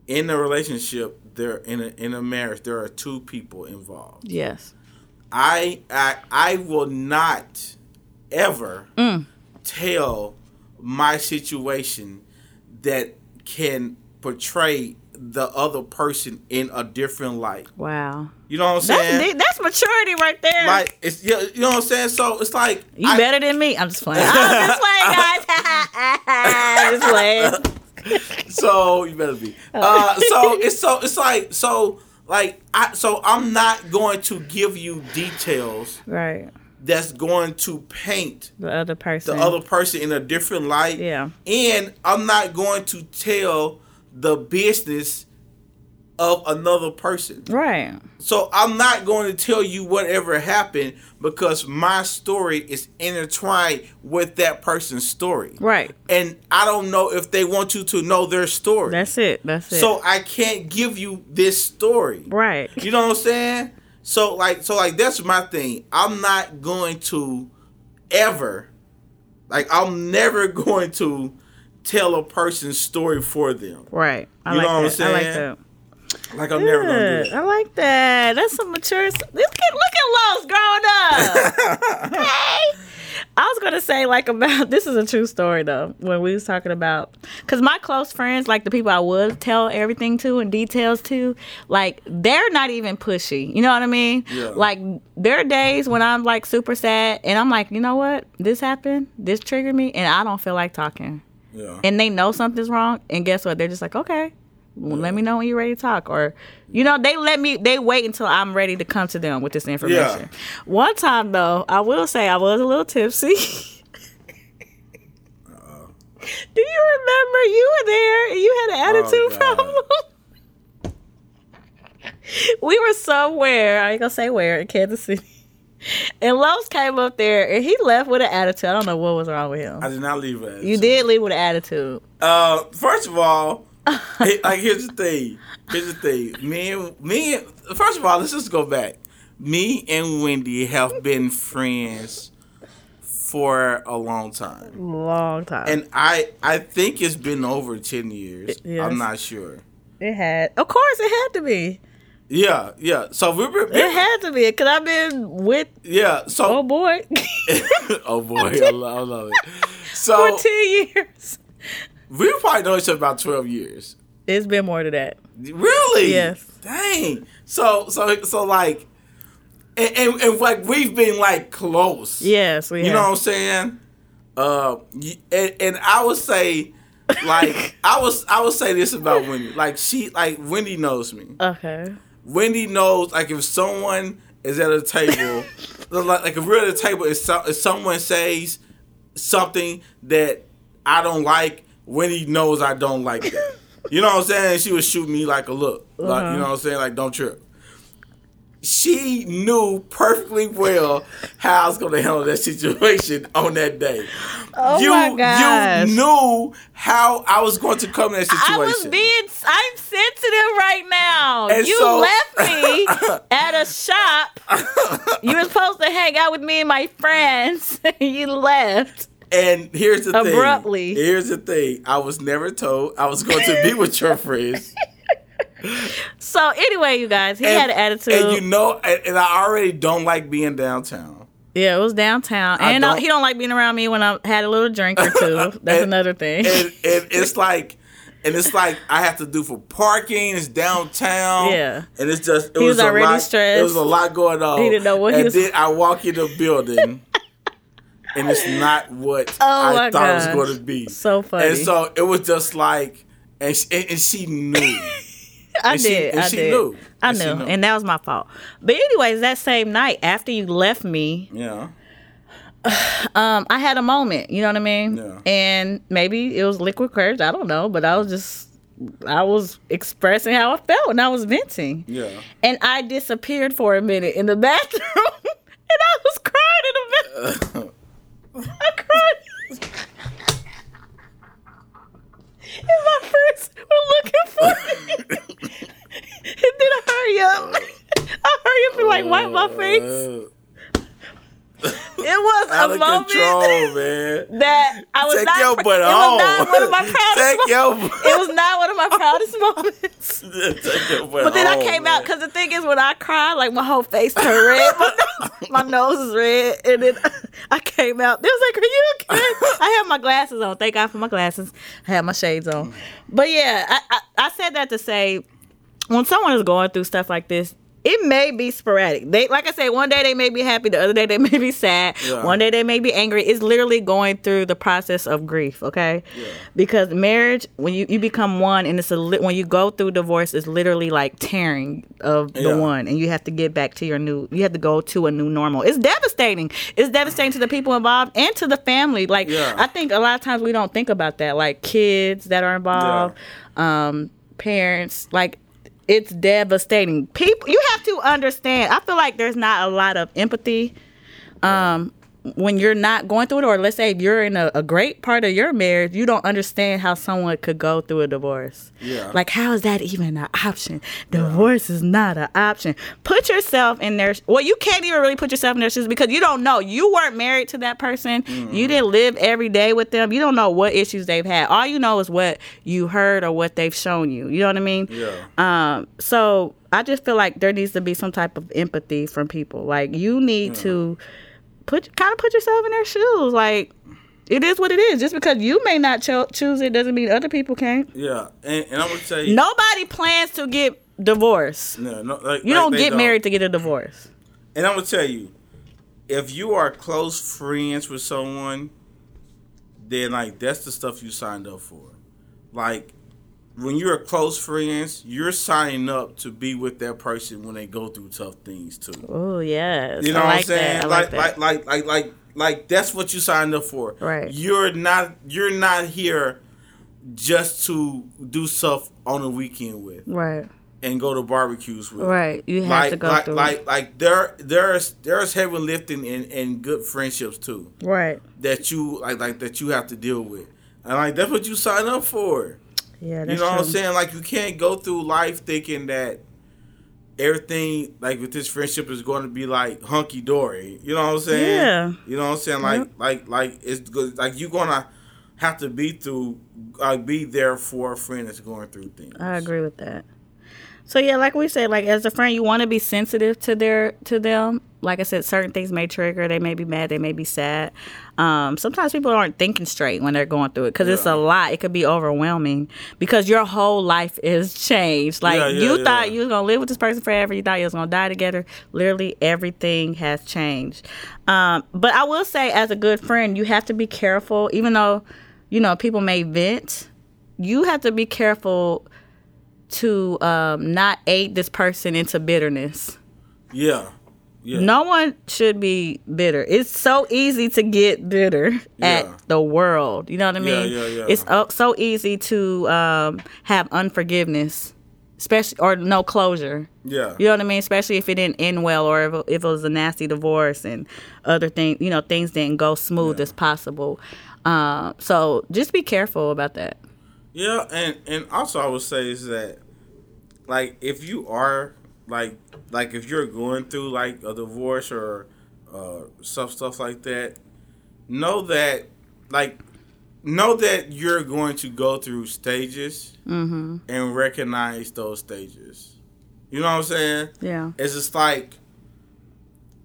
in a relationship, there in a in a marriage, there are two people involved. Yes. I I I will not ever Mm. tell my situation that can portray the other person in a different light. Wow. You know what I'm saying? deep- that's maturity right there. like it's you know what I'm saying. So it's like you I- better than me. I'm just playing. I'm just playing, guys. just playing. so you better be. Uh, so it's so it's like so like I so I'm not going to give you details Right. That's going to paint The other person. the other person in a different light. Yeah. And I'm not going to tell the business of another person. Right. So I'm not going to tell you whatever happened because my story is intertwined with that person's story. Right. And I don't know if they want you to know their story. That's it. That's it. so I can't give you this story. right. You know what I'm saying? So like so like that's my thing. I'm not going to ever like I'm never going to tell a person's story for them. Right. I You like know what I'm that. I like saying? that. Like I'm never gonna do that. I like that. That's some mature. This kid, look at Los growing up. hey. I was gonna say like about this is a true story though when we was talking about because my close friends like the people I would tell everything to and details to like they're not even pushy. You know what I mean? Yeah. like there are days when I'm like super sad and I'm like you know what? This happened. This triggered me and I don't feel like talking. Yeah. and they know something's wrong and guess what? They're just like okay well, let me know when you're ready to talk or you know they let me they wait until i'm ready to come to them with this information. One time though i will say i was a little tipsy. Do you remember? You were there. And you had an attitude Oh, problem. We were somewhere. I ain't gonna say where in kansas city. And Los came up there and he left with an attitude. I don't know what was wrong with him. I did not leave. You did leave with an attitude. Uh, first of all, hey, like here's the thing. Here's the thing. Me and me. and- First of all, let's just go back. Me and Wendy have been friends for a long time, Long time. and I I think it's been over ten years. Yes. I'm not sure. it had, of course, it had to be. Yeah, yeah. So we've been, It had to be because I've been with yeah. So. Oh boy oh boy, I love, I love it. for So ten years. We probably know each other about twelve years. It's been more than that. Really? Yes. Dang. So so so like, and, and, and like we've been like close. Yes, we. You have. know what I'm saying? Uh, and, and I would say, like, I was I would say this about Wendy. Like she like Wendy knows me. Okay. Wendy knows like if someone is at a table, like, like if we're at a table, if, so, if someone says something that I don't like, Wendy knows I don't like that. You know what I'm saying? She would shoot me like a look, like you uh-huh. know what I'm saying, like don't trip. She knew perfectly well how I was going to handle that situation on that day. Oh you, my gosh. you knew how I was going to come in that situation. I was being. I'm sensitive right now. And you so- left me at a shop. You were supposed to hang out with me and my friends. you left. And here's the thing. Abruptly. thing. Here's the thing. I was never told I was going to be with your friends. So anyway, you guys, he And, had an attitude. and you know, and, and I already don't like being downtown. yeah, it was downtown, I and I don't- he don't like being around me when I had a little drink or two. That's And- another thing. And, and it's like, and it's like I have to do for parking. It's downtown. Yeah. and it's just it He was a already lot, stressed. There was a lot going on. He didn't know what he and was- then I walk in the building. And it's not what Oh I thought it was going to be. So funny. And so it was just like, and she, and, she knew. I And she- did. and I she did. knew. I And knew, knew. and that was my fault. But anyways, that same night after you left me, yeah. um, I had a moment. You know what I mean? Yeah. And maybe it was liquid courage. I don't know, but I was just. I was expressing how I felt and I was venting. Yeah. And I disappeared for a minute in the bathroom and I was crying in the bathroom. I cried. and my friends were looking for me. and then I hurry up. I hurry up and like wipe my face. Oh. It was out a of moment control, man. that I was Take not. your butt it home. was not one of my proudest. Take your it was not one of my proudest moments. Take your butt But then I came man. out because the thing is, when I cried, like my whole face turned red, my, my nose is red, and then I came out. They was like, "Are you okay?" I had my glasses on. Thank God for my glasses. I had my shades on. But yeah, I, I, I said that to say, when someone is going through stuff like this. It may be sporadic. They like I said, one day they may be happy, the other day they may be sad. Yeah. One day they may be angry. It's literally going through the process of grief, okay? Yeah. Because marriage, when you, you become one, and it's a li- when you go through divorce, it's literally like tearing of the Yeah. one, and you have to get back to your new. You have to go to a new normal. It's devastating. It's devastating to the people involved and to the family. Like. I think a lot of times we don't think about that, like kids that are involved, um, parents, like. It's devastating. People, you have to understand. I feel like there's not a lot of empathy um, when you're not going through it, or let's say you're in a, a great part of your marriage, you don't understand how someone could go through a divorce. Yeah. Like, how is that even an option? Divorce is not an option. Put yourself in their. Well, you can't even really put yourself in their shoes because you don't know. You weren't married to that person. Mm-hmm. You didn't live every day with them. You don't know what issues they've had. All you know is what you heard or what they've shown you. You know what I mean? Yeah. Um, so I just feel like there needs to be some type of empathy from people. Like you need to put kind of put yourself in their shoes. Like it is what it is. Just because you may not cho- choose it doesn't mean other people can't. Yeah, and, and I'm gonna tell you, Nobody plans to get divorced. no, no, like, You like don't get married to get a divorce. And I'm gonna tell you, if you are close friends with someone, then like that's the stuff you signed up for. Like when you're close friends, you're signing up to be with that person when they go through tough things too. Oh yes, You know I what like I'm saying? like, like, like, like, like, like, that's what you signed up for. Right. You're not, you're not here just to do stuff on a weekend with right, and go to barbecues with. right. You have Like, to go like, through. like, like, there, there's, there's heavy lifting and, and good friendships too right. that you like, like that you have to deal with, and like that's what you sign up for. Yeah, You know what I'm saying? Like you can't go through life thinking that everything like with this friendship is going to be like hunky dory. You know what I'm saying? Yeah. You know what I'm saying? Like like like it's good. Like you're gonna have to be through, like be there for a friend that's going through things. I agree with that. So yeah, like we said, like as a friend, you want to be sensitive to their to them. Like I said, certain things may trigger. They may be mad. They may be sad. Um, sometimes people aren't thinking straight when they're going through it because it's a lot. It could be overwhelming because your whole life is changed. Like Yeah, yeah, you yeah. thought you was gonna live with this person forever. You thought you was gonna die together. Literally, everything has changed. Um, but I will say, as a good friend, you have to be careful. Even though you know people may vent, you have to be careful to um, not aid this person into bitterness. Yeah. Yeah. No one should be bitter. It's so easy to get bitter Yeah. at the world. You know what I mean? yeah, yeah. yeah. It's uh, so easy to um, have unforgiveness, especially or no closure. Yeah. You know what I mean? Especially if it didn't end well or if, if it was a nasty divorce and other things, you know, things didn't go smooth Yeah. as possible. Um, so just be careful about that. Yeah, and and also I would say is that like if you are like like if you're going through like a divorce or uh stuff stuff like that, know that like know that you're going to go through stages Mm-hmm. and recognize those stages. You know what I'm saying? Yeah. It's just like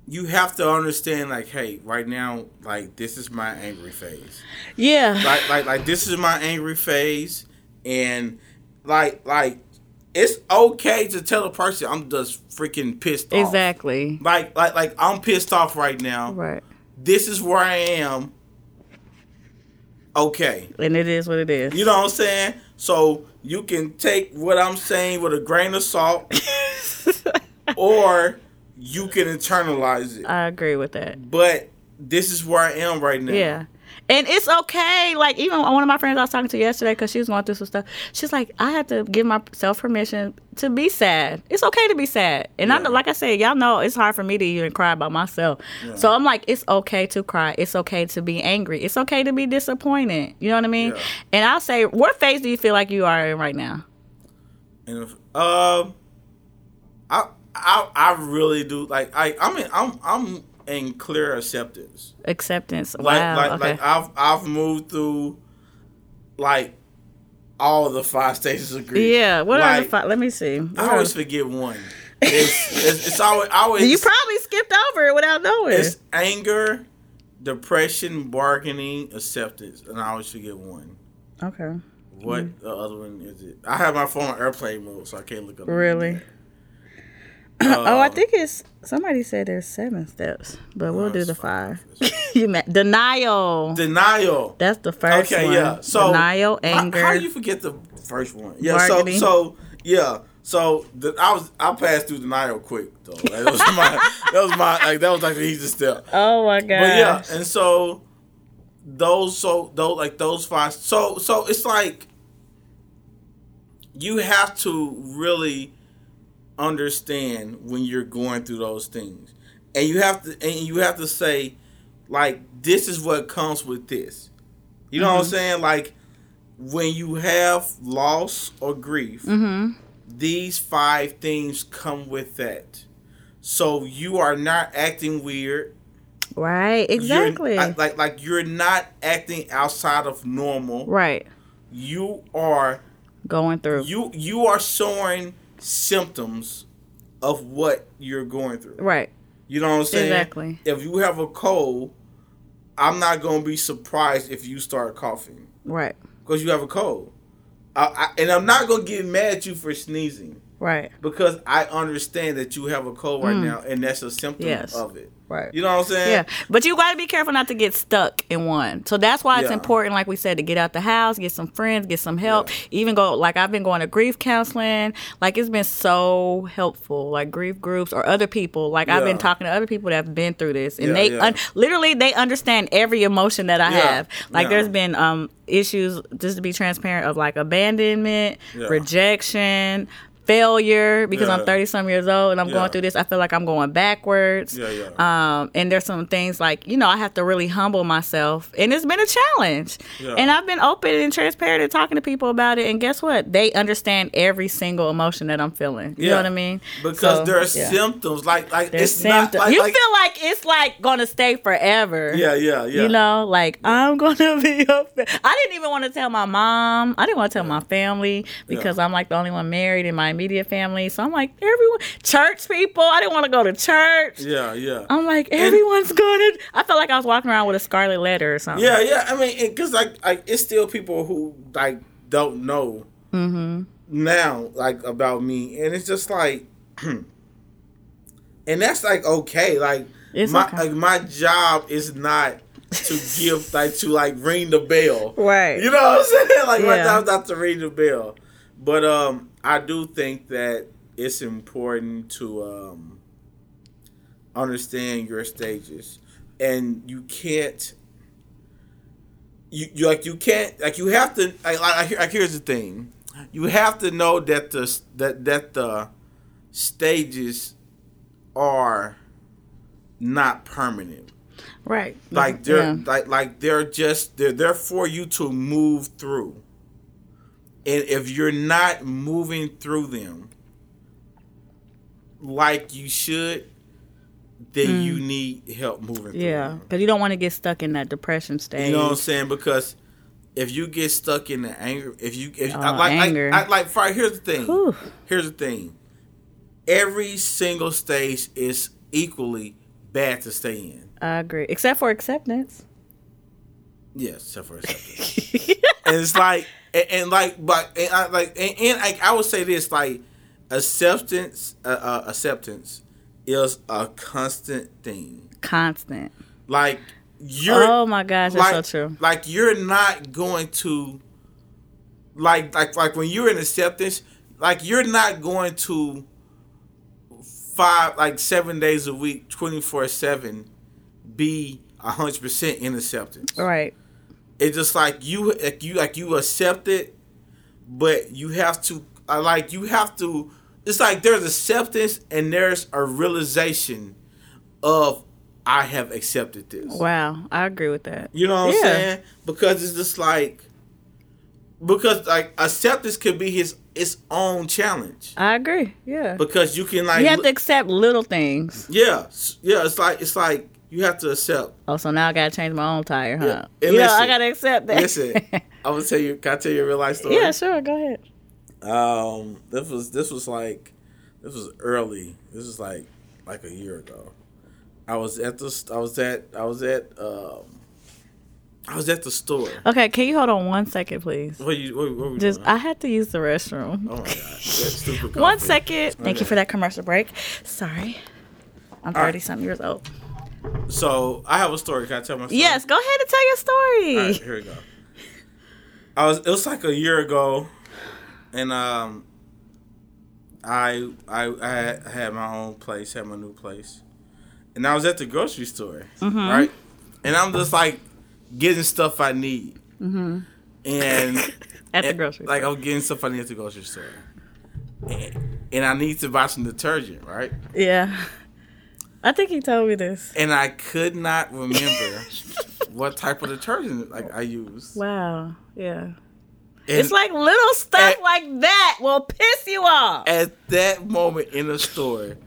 you have to understand like hey right now like this is my angry phase Yeah. like like like this is my angry phase and like like it's okay to tell a person I'm just freaking pissed off. Exactly. Like like like I'm pissed off right now. Right. This is where I am. Okay. And it is what it is. You know what I'm saying? So you can take what I'm saying with a grain of salt or you can internalize it. I agree with that. But this is where I am right now. Yeah. And it's okay. Like even one of my friends I was talking to yesterday because she was going through some stuff. She's like, I had to give myself permission to be sad. It's okay to be sad. And I Yeah. know, like I said, y'all know it's hard for me to even cry by myself. So I'm like, it's okay to cry. It's okay to be angry. It's okay to be disappointed. You know what I mean? Yeah. And I'll say, what phase do you feel like you are in right now? And if, um, I I I really do like I I mean I'm I'm in clear acceptance. Acceptance. Like wow. like okay. like I've I've moved through like all the five stages of grief. yeah. What are the five? Let me see. What I always the- forget one. It's, it's, it's always always you probably skipped over it without knowing. it's anger, depression, bargaining, acceptance, and I always forget one. okay. What Mm-hmm. the other one is it? I have my phone on airplane mode, so I can't look up. Really? Oh, I um, think it's somebody said there's seven steps, but we'll do the five. you meant denial. denial. That's the first okay, one. yeah. So denial, how- anger. How, do you forget the first one? Yeah. So so yeah. So the, I was I passed through denial quick though. Like, that was my that was my like that was like the easiest step. oh my god. But yeah, and so those so those like those five. So so it's like you have to really understand when you're going through those things, and you have to and you have to say like this is what comes with this. You know what I'm saying? Like when you have loss or grief, Mm-hmm. these five things come with that. So you are not acting weird. Right. You're- Exactly. Like like you're not acting outside of normal. right. You are Going through. you you are showing symptoms of what you're going through. right. You know what I'm saying? Exactly. If you have a cold, I'm not gonna be surprised if you start coughing Right. because you have a cold. I, I, and I'm not gonna get mad at you for sneezing Right. because I understand that you have a cold right Mm. now, and that's a symptom Yes. of it. Right. You know what I'm saying? Yeah, but you got to be careful not to get stuck in one. So that's why it's Yeah. important, like we said, to get out the house, get some friends, get some help. Even go, like I've been going to grief counseling. Like it's been so helpful, like grief groups or other people. Like I've been talking to other people that have been through this, and Yeah, they yeah. un- literally they understand every emotion that I Yeah, have. Like yeah. there's been um issues, just to be transparent, of like abandonment, Yeah. rejection. Failure because I'm 30 some years old and I'm Yeah. going through this. I feel like I'm going backwards. Yeah, yeah. Um, and there's some things like, you know, I have to really humble myself. And it's been a challenge. Yeah. And I've been open and transparent and talking to people about it. And guess what? They understand every single emotion that I'm feeling. You know what I mean? Because So, there are yeah. symptoms like like There's it's not like, you like feel like it's like gonna stay forever. yeah yeah yeah You know, like I'm gonna be a fa- I didn't even want to tell my mom. I didn't want to tell my family because I'm like the only one married in my immediate family. So I'm like everyone, church people. I didn't want to go to church. yeah yeah I'm like, everyone's gonna. I felt like I was walking around with a scarlet letter or something. yeah yeah. I mean, because like like it's still people who like don't know Mm-hmm. now like about me, and it's just like, and that's like okay. Like It's my okay. like my job is not to give like to like ring the bell. Right. You know what I'm saying? Like my Yeah. job's not to ring the bell. But um I do think that it's important to um understand your stages. And you can't you, you like you can't like you have to like, like, like here's the thing. You have to know that the that that the stages are not permanent Right. like they're Yeah. like like they're just they're there for you to move through and if you're not moving through them like you should then you need help moving through Mm. Yeah. Because you don't want to get stuck in that depression stage. you know what i'm saying because if you get stuck in the anger if you if Oh, I, like anger. I, I, like fine, here's the thing Whew. here's the thing every single stage is equally bad to stay in I agree. Except for acceptance. Yes, except for acceptance. and it's like, and, and like, but and I, like, and, and like, I would say this: like, acceptance, uh, uh, acceptance is a constant thing. Constant. Like, you're, oh my gosh, that's like, so true. like, you're not going to, like, like, like when you're in acceptance, like, you're not going to five, like, seven days a week, twenty four seven, be hundred percent in acceptance. Right. It's just like you like you like you accept it, but you have to I like you have to. It's like there's acceptance and there's a realization of I have accepted this. Wow, I agree with that. You know what Yeah. I'm saying? Because it's just like because like acceptance could be his its own challenge. I agree. Yeah. Because you can like you have to accept little things. yeah yeah it's like it's like you have to accept. Oh, so now I gotta change my own tire, huh? Yeah. And You know, listen, I gotta accept that. Listen, I will tell you. Can I tell you a real life story? yeah, sure. Go ahead. Um, this was this was like this was early. This was like like a year ago. I was at the I was at I was at um I was at the store. Okay, can you hold on one second, please? What you what, what we Just, doing? I had to use the restroom. oh my god. One second. Thank you for that commercial break. Sorry. I'm All right. 30 something years old. So I have a story. Can I tell my story? Yes, go ahead and tell your story. All right, here we go. I was. It was like a year ago, and um, I I I had, I had my own place, had my new place, and I was at the grocery store, Mm-hmm. right? And I'm just like getting stuff I need, mm-hmm. and At the and, grocery like I'm getting stuff I need at the grocery store, and, and I need to buy some detergent, right? Yeah. I think he told me this. And I could not remember what type of detergent like I used. Wow. Yeah. And- It's like little stuff and- like that will piss you off. at that moment in the store,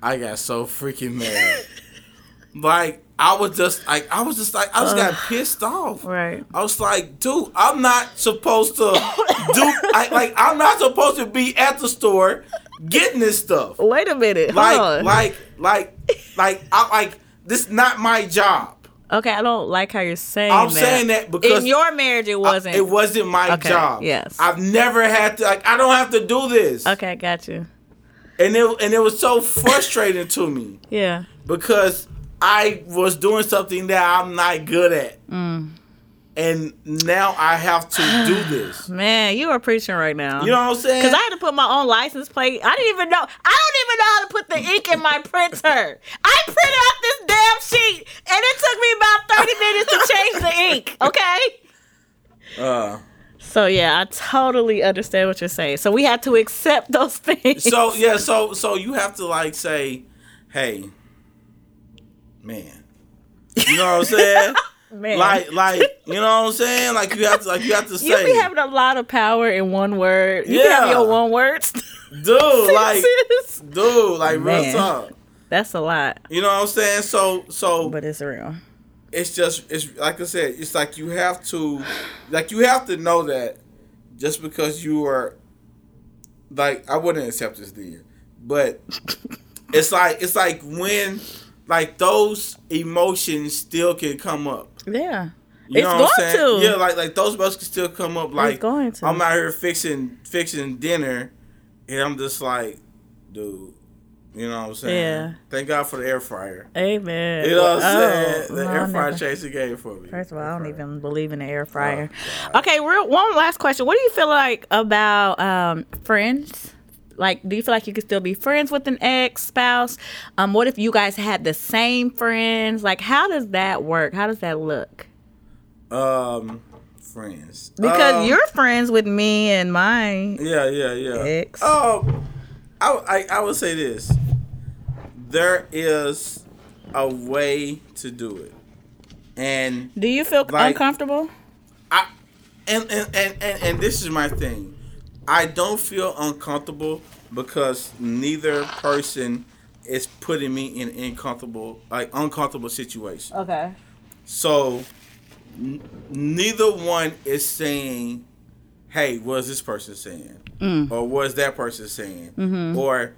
I got so freaking mad. like I was just like I was just like I just got pissed off. Right. I was like, dude, I'm not supposed to do I, like I'm not supposed to be at the store getting this stuff. Wait a minute. Hold Like on. like like like I like this is not my job. okay, I don't like how you're saying I'm that. saying that because in your marriage it wasn't. it wasn't my Okay, job. yes. I've never had to like I don't have to do this. Okay, got you. And it and it was so frustrating to me. Yeah. because I was doing something that I'm not good at. Mm. And now I have to do this. Man, you are preaching right now. You know what I'm saying? Because I had to put my own license plate. I didn't even know. I don't even know how to put the ink in my printer. I printed out this damn sheet, and it took me about 30 minutes to change the ink. Okay. uh, So yeah, I totally understand what you're saying. So we have to accept those things. so yeah, so so you have to like say, hey, man. You know what I'm saying? man, like like you know what I'm saying? Like you have to like you have to say you be having a lot of power in one word. You yeah. have your one words. dude, like dude, like real Man. talk. That's a lot, You know what I'm saying? So so but it's real. it's just it's like I said, it's like you have to like you have to know that just because you are like I wouldn't accept this deal. But it's like it's like when like those emotions still can come up. Yeah. You It's what I'm going saying? to. Yeah, like like those emotions can still come up. Like going to. I'm out here fixing fixing dinner and I'm just like, dude, you know what I'm saying? Yeah. Thank God for the air fryer. Amen. You know what I'm Oh, saying? The no, air fryer never- changed the game for me. First of all, I don't fryer. even believe in the air fryer. God. okay, real one last question. What do you feel like about um, friends? Like, do you feel like you could still be friends with an ex spouse? Um, what if you guys had the same friends? Like, how does that work? How does that look? Um, friends. Because Um, you're friends with me and my Yeah, yeah, yeah. ex. Oh, I, I, I would say this. There is a way to do it, and Do you feel Like- uncomfortable? I, and and, and and and this is my thing. I don't feel uncomfortable because neither person is putting me in uncomfortable, like uncomfortable situation. Okay. So n- neither one is saying, "Hey, what is this person saying?" Mm. or what is that person saying? Mm-hmm. Or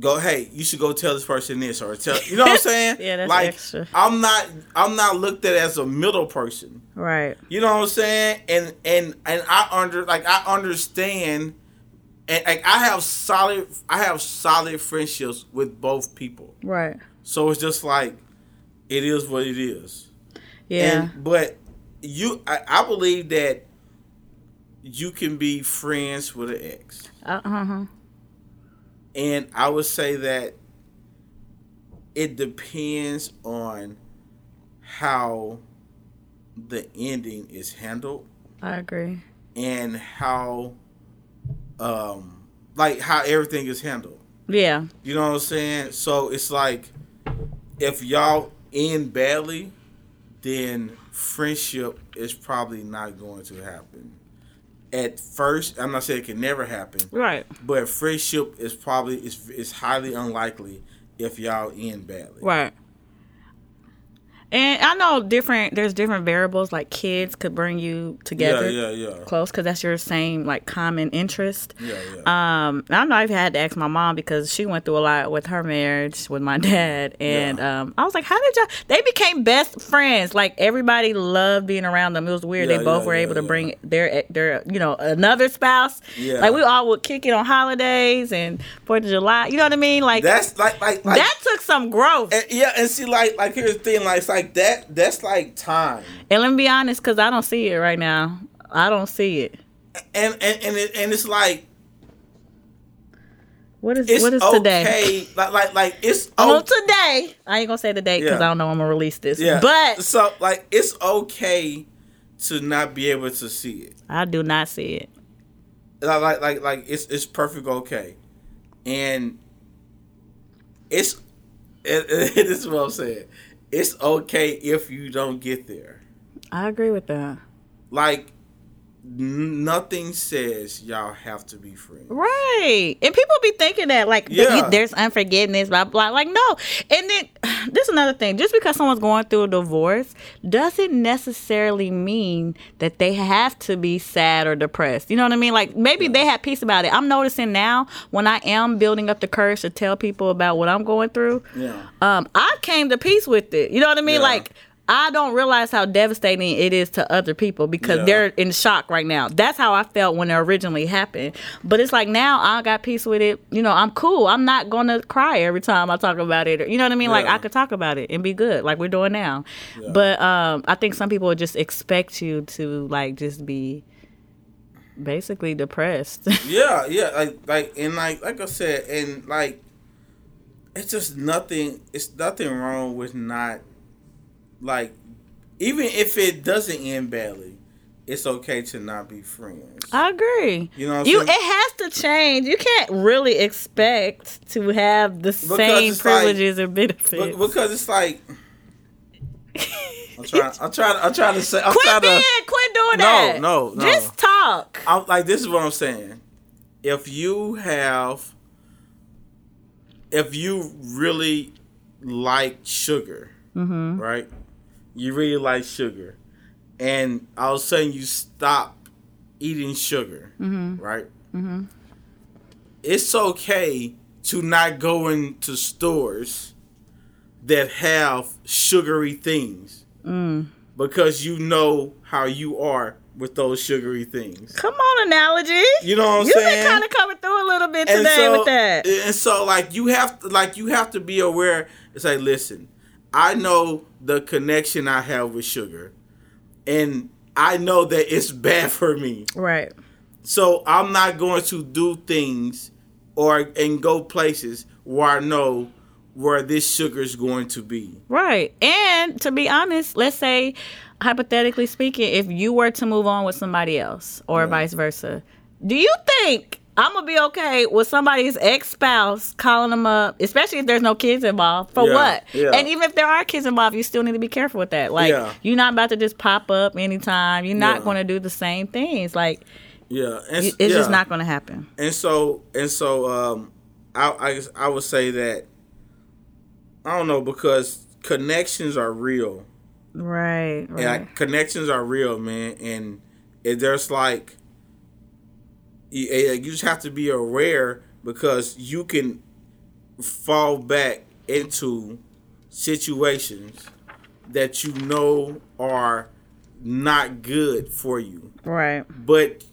go, "Hey, you should go tell this person this," or tell you know what I'm saying? Yeah, that's like extra. I'm not I'm not looked at as a middle person. Right. You know what I'm saying? And and and I under like I understand. And like I have solid, I have solid friendships with both people. Right. So it's just like, it is what it is. Yeah. And, but you, I, I believe that you can be friends with an ex, uh huh. And I would say that it depends on how the ending is handled I agree. and how um like how everything is handled. Yeah. You know what I'm saying? So it's like if y'all end badly, then friendship is probably not going to happen. At first, I'm not saying it can never happen, Right. but friendship is probably is is highly unlikely if y'all end badly. Right. And I know different. There's different variables. Like kids could bring you together Yeah, yeah, yeah. close because that's your same like common interest. Yeah, yeah. Um, I know I've had to ask my mom because she went through a lot with her marriage with my dad, and Yeah. um, I was like, "How did y'all?" They became best friends. Like everybody loved being around them. It was weird. Yeah, they both yeah, were able to bring their their you know another spouse. Yeah. Like we all would kick it on holidays and Fourth of July. You know what I mean? Like That's like like, like that took some growth. and, yeah, and see like like here's the thing, like it's like that that's like time. And let me be honest, because I don't see it right now. I don't see it. And and and, it, and it's like What is it's what is okay. today? Like like like it's Oh, okay. today. I ain't gonna say the date because Yeah. I don't know I'm gonna release this. Yeah. But so like it's okay to not be able to see it. I do not see it. Like like like, like it's it's perfect okay. And it's it, it, this is what I'm saying. It's okay if you don't get there. I agree with that. Like nothing says y'all have to be friends. Right. And people be thinking that like Yeah. you- there's unforgiveness, blah blah. Like no. And then this is another thing. Just because someone's going through a divorce doesn't necessarily mean that they have to be sad or depressed. You know what I mean? Like maybe they have peace about it. I'm noticing now when I am building up the courage to tell people about what I'm going through. Yeah. um, I came to peace with it. You know what I mean? Yeah. Like I don't realize how devastating it is to other people because Yeah. they're in shock right now. That's how I felt when it originally happened. But it's like now I got peace with it. You know, I'm cool. I'm not gonna cry every time I talk about it. You know what I mean? Like I could talk about it and be good, like we're doing now. Yeah. But um, I think some people just expect you to like just be basically depressed. Yeah, yeah, like like and like like I said, and like it's just nothing. It's nothing wrong with not like even if it doesn't end badly, it's okay to not be friends. I agree. You know you saying? it has to change. You can't really expect to have the same it's like- privileges or benefits. Be- because it's like I'm trying. I'm trying. I'm trying to say. I'm quit trying being, to. quit doing No, that. no, no. Just talk. I'm like this is what I'm saying. If you have, if you really like sugar, Mm-hmm. right? You really like sugar, and all of a sudden you stop eating sugar, Mm-hmm. right? It's okay to not go into stores that have sugary things Mm. because you know how you are with those sugary things. Come on, analogy. You know what I'm You've been saying? kind of coming through a little bit and today so, with that. And so like you have to like you have to be aware. It's like listen, I know the connection I have with sugar, and I know that it's bad for me. Right. So I'm not going to do things or and go places where I know where this sugar is going to be. Right. And to be honest, let's say hypothetically speaking, if you were to move on with somebody else or vice versa, do you think I'm gonna be okay with somebody's ex spouse calling them up, especially if there's no kids involved? For Yeah, what? yeah. And even if there are kids involved, you still need to be careful with that. Like Yeah. you're not about to just pop up anytime. You're not gonna do the same things. Like Yeah, and, it's just not gonna happen. And so and so, um, I I guess I would say that I don't know because connections are real. Right. Right. Yeah, connections are real, man, and there's like you, eh, you just have to be aware because you can fall back into situations that you know are not good for you right. but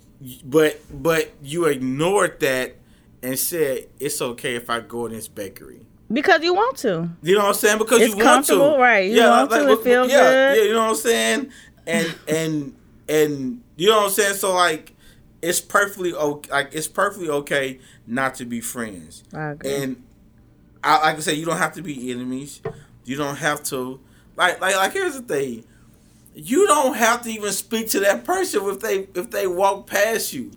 but but you ignored that and said it's okay if I go in this bakery. Because you want to. You know what I'm saying? Because It's you want to, right. You want to, it feels yeah, good. Yeah, you know what I'm saying? And and and you know what I'm saying? So like, it's perfectly okay. Like it's perfectly okay not to be friends. I. And I like I said, you don't have to be enemies. You don't have to like like like here's the thing. You don't have to even speak to that person if they if they walk past you.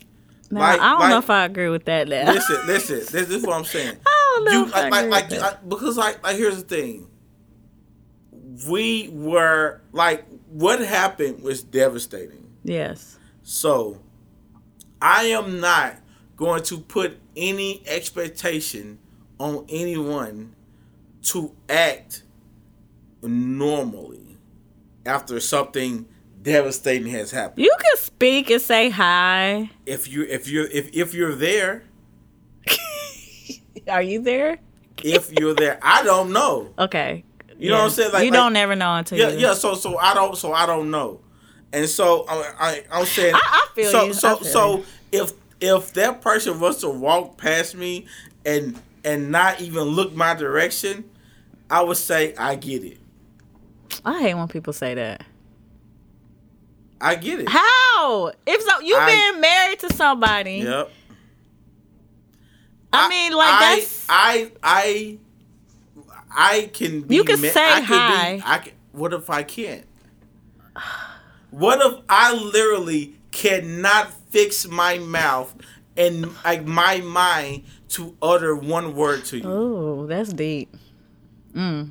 Now, Like- I don't like- know if I agree with that. Now. Listen, listen. This is what I'm saying. I don't know You like like, like because like like here's the thing. We were like what happened was devastating. yes. So I am not going to put any expectation on anyone to act normally after something devastating has happened. You can speak and say hi. If you if you if if you're there, Are you there? if you're there, I don't know. Okay. You know what I'm saying? Like- you like- don't never know until Yeah, you. yeah. So so I don't so I don't know, and so I, I I'm saying I- I feel so you. so I feel so you. if if that person was to walk past me and and not even look my direction, I would say I get it. I hate when people say that. I get it. How? If so, you've I- been married to somebody. Yep. I, mean, like I, that's. I I I can be You can ma- say I hi. Be, I can, what if I can't? What if I literally cannot fix my mouth and like my mind to utter one word to you? oh, that's deep. Mm.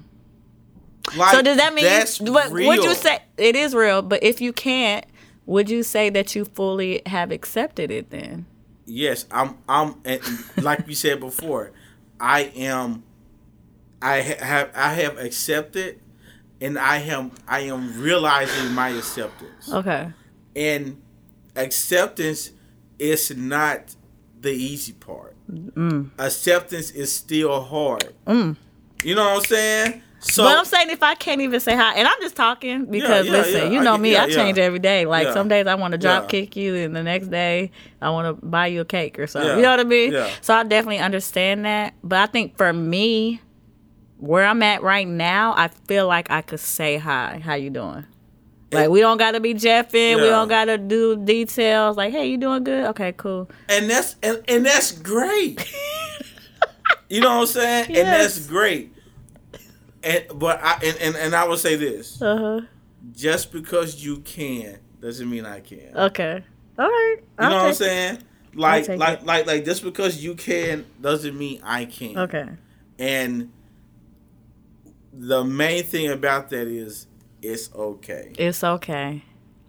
Like, So does that mean? that's what real. would you say? It is real, but if you can't, would you say that you fully have accepted it then? Yes, I'm. I'm and like you said before. I am. I ha- have. I have accepted, and I am. I am realizing my acceptance. Okay. And acceptance is not the easy part. Mm. Acceptance is still hard. You know what I'm saying? So but I'm saying if I can't even say hi, and I'm just talking because yeah, listen, yeah, you know get- me, yeah, I change yeah. every day. Like Yeah. some days I want to drop Yeah. kick you, and the next day I want to buy you a cake or something. Yeah. You know what I mean? Yeah. So I definitely understand that. But I think for me, where I'm at right now, I feel like I could say hi. How you doing? Like we don't gotta be jeffing. We don't gotta do details. Like, hey, you doing good? Okay, cool. and that's and, and that's great. you know what I'm saying? Yes. And that's great. And but I and, and, and I will say this. Uh huh. Just because you can doesn't mean I can. Okay. All right. You know I'll what I'm saying? Like like it. like like just because you can doesn't mean I can. Okay. And the main thing about that is it's okay. It's okay.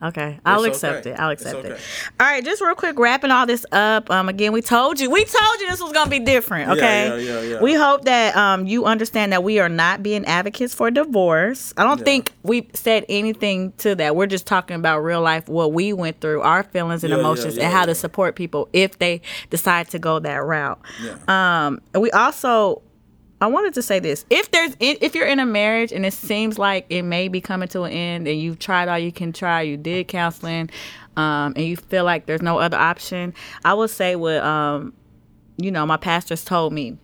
Okay, I'll It's accept okay. it. I'll accept it. All right, just real quick, wrapping all this up. Um, again, we told you, we told you this was gonna be different. Okay, yeah, yeah, yeah. we hope that um you understand that we are not being advocates for divorce. I don't Yeah. think we said anything to that. We're just talking about real life, what we went through, our feelings and Yeah, yeah, emotions, yeah, and how yeah. to support people if they decide to go that route. Yeah. Um, and we also, I wanted to say this: if there's, if you're in a marriage and it seems like it may be coming to an end, and you've tried all you can try, you did counseling, um, and you feel like there's no other option, I would say what, um, you know, my pastors told me.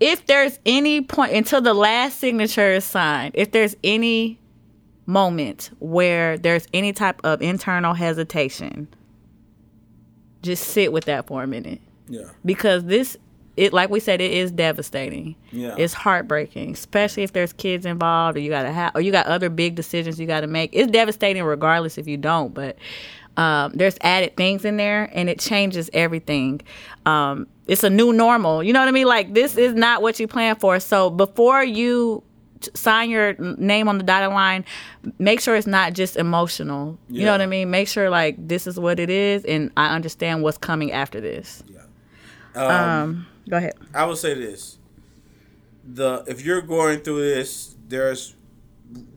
If there's any point until the last signature is signed, if there's any moment where there's any type of internal hesitation, just sit with that for a minute Yeah. because this it like we said it is devastating. Yeah. it's heartbreaking especially if there's kids involved or you gotta have or you got other big decisions you gotta make. It's devastating regardless if you don't but um, there's added things in there and it changes everything. Um, it's a new normal. You know what i mean? Like this is not what you plan for. So before you sign your name on the dotted line make sure it's not just emotional. You know what i mean? Make sure like this is what it is and i understand what's coming after this. Yeah. um, go ahead. I would say this: the if you're going through this, there's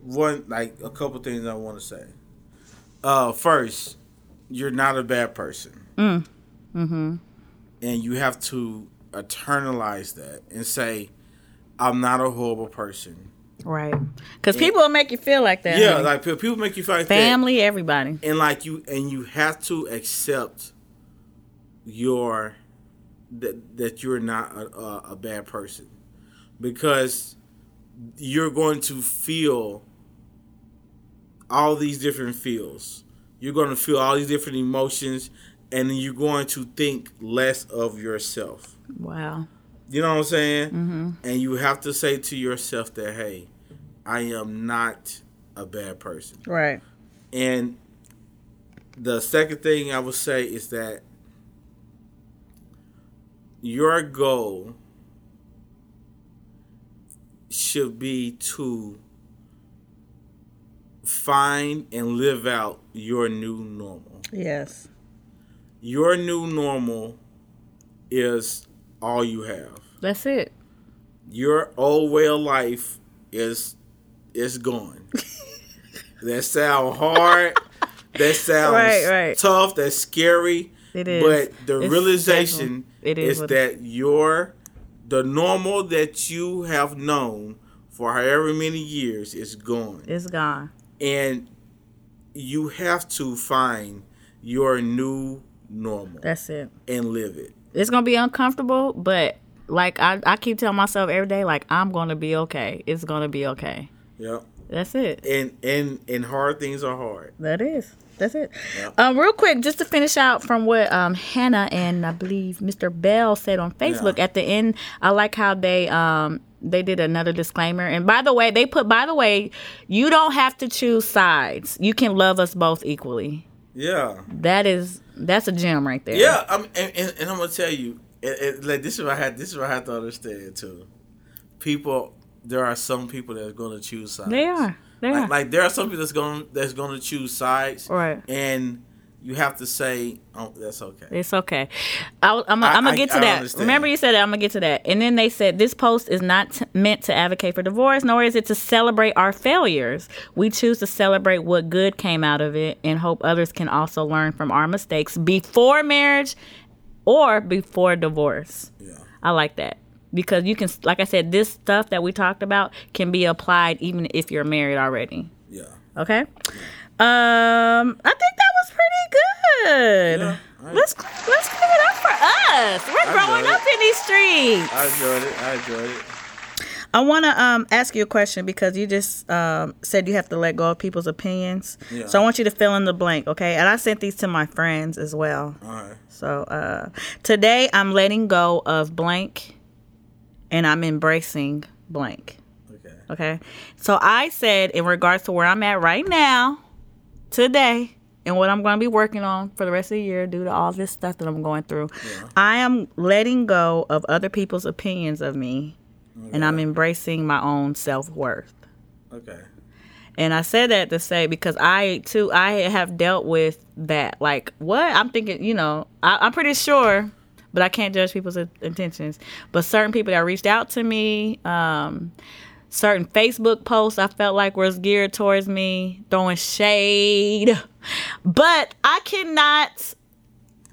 one like a couple things I want to say. Uh, first, you're not a bad person. Mm. Mm-hmm. And you have to internalize that and say, "I'm not a horrible person." Right. Because people will make you feel like that. Yeah, honey. like pe- people make you feel like that. family, everybody. and like you and you have to accept your that that you're not a, a, a bad person because you're going to feel all these different feels you're going to feel all these different emotions and you're going to think less of yourself Wow. you know what i'm saying mm-hmm. and you have to say to yourself that hey i am not a bad person. Right. And the second thing I would say is that your goal should be to find and live out your new normal. Yes. Your new normal is all you have. That's it. Your old way of life is is gone. that sound hard. That sounds Right, right. tough. That's scary. It is. But the It's realization definitely- it is what- that your the normal that you have known for however many years is gone. It's gone. And you have to find your new normal That's it. and live it. It's gonna be uncomfortable, but like I, I keep telling myself every day, like I'm gonna be okay. It's gonna be okay. Yep. That's it. And and and hard things are hard. That is. That's it. Um, real quick, just to finish out from what um, Hannah and I believe Mr. Bell said on Facebook Yeah. at the end. I like how they um, they did another disclaimer. And by the way, they put by the way, you don't have to choose sides. You can love us both equally. Yeah. That is that's a gem right there. Yeah, I'm, and, and, and I'm gonna tell you, it, it, like this is what I had. This is what I have to understand too. People, there are some people that are gonna choose sides. They are. Like, like there are some people that's gonna that's gonna choose sides. Right. And you have to say, oh, that's okay. It's okay. I, am gonna get to I that. understand. Remember, you said that. I'm gonna get to that. And then they said this post is not t- meant to advocate for divorce, nor is it to celebrate our failures. We choose to celebrate what good came out of it, and hope others can also learn from our mistakes before marriage or before divorce. Yeah. I like that because you can, like I said, this stuff that we talked about can be applied even if you're married already. Yeah. Okay. Um, I think that was pretty good. Yeah, let's let's give it up for us. We're I growing up in these streets. I enjoyed it. I enjoyed it. I want to um ask you a question because you just um said you have to let go of people's opinions. Yeah. So I want you to fill in the blank, okay? And I sent these to my friends as well. All right. So uh today I'm letting go of blank and I'm embracing blank. Okay. Okay. So I said, in regards to where I'm at right now, today, and what I'm going to be working on for the rest of the year due to all this stuff that I'm going through, I am letting go of other people's opinions of me and I'm embracing my own self worth. Okay. And I said that to say because I too I have dealt with that. Like what I'm thinking, you know, I, I'm pretty sure, but I can't judge people's intentions. But certain people that reached out to me, um, certain Facebook posts I felt like was geared towards me, throwing shade. But I cannot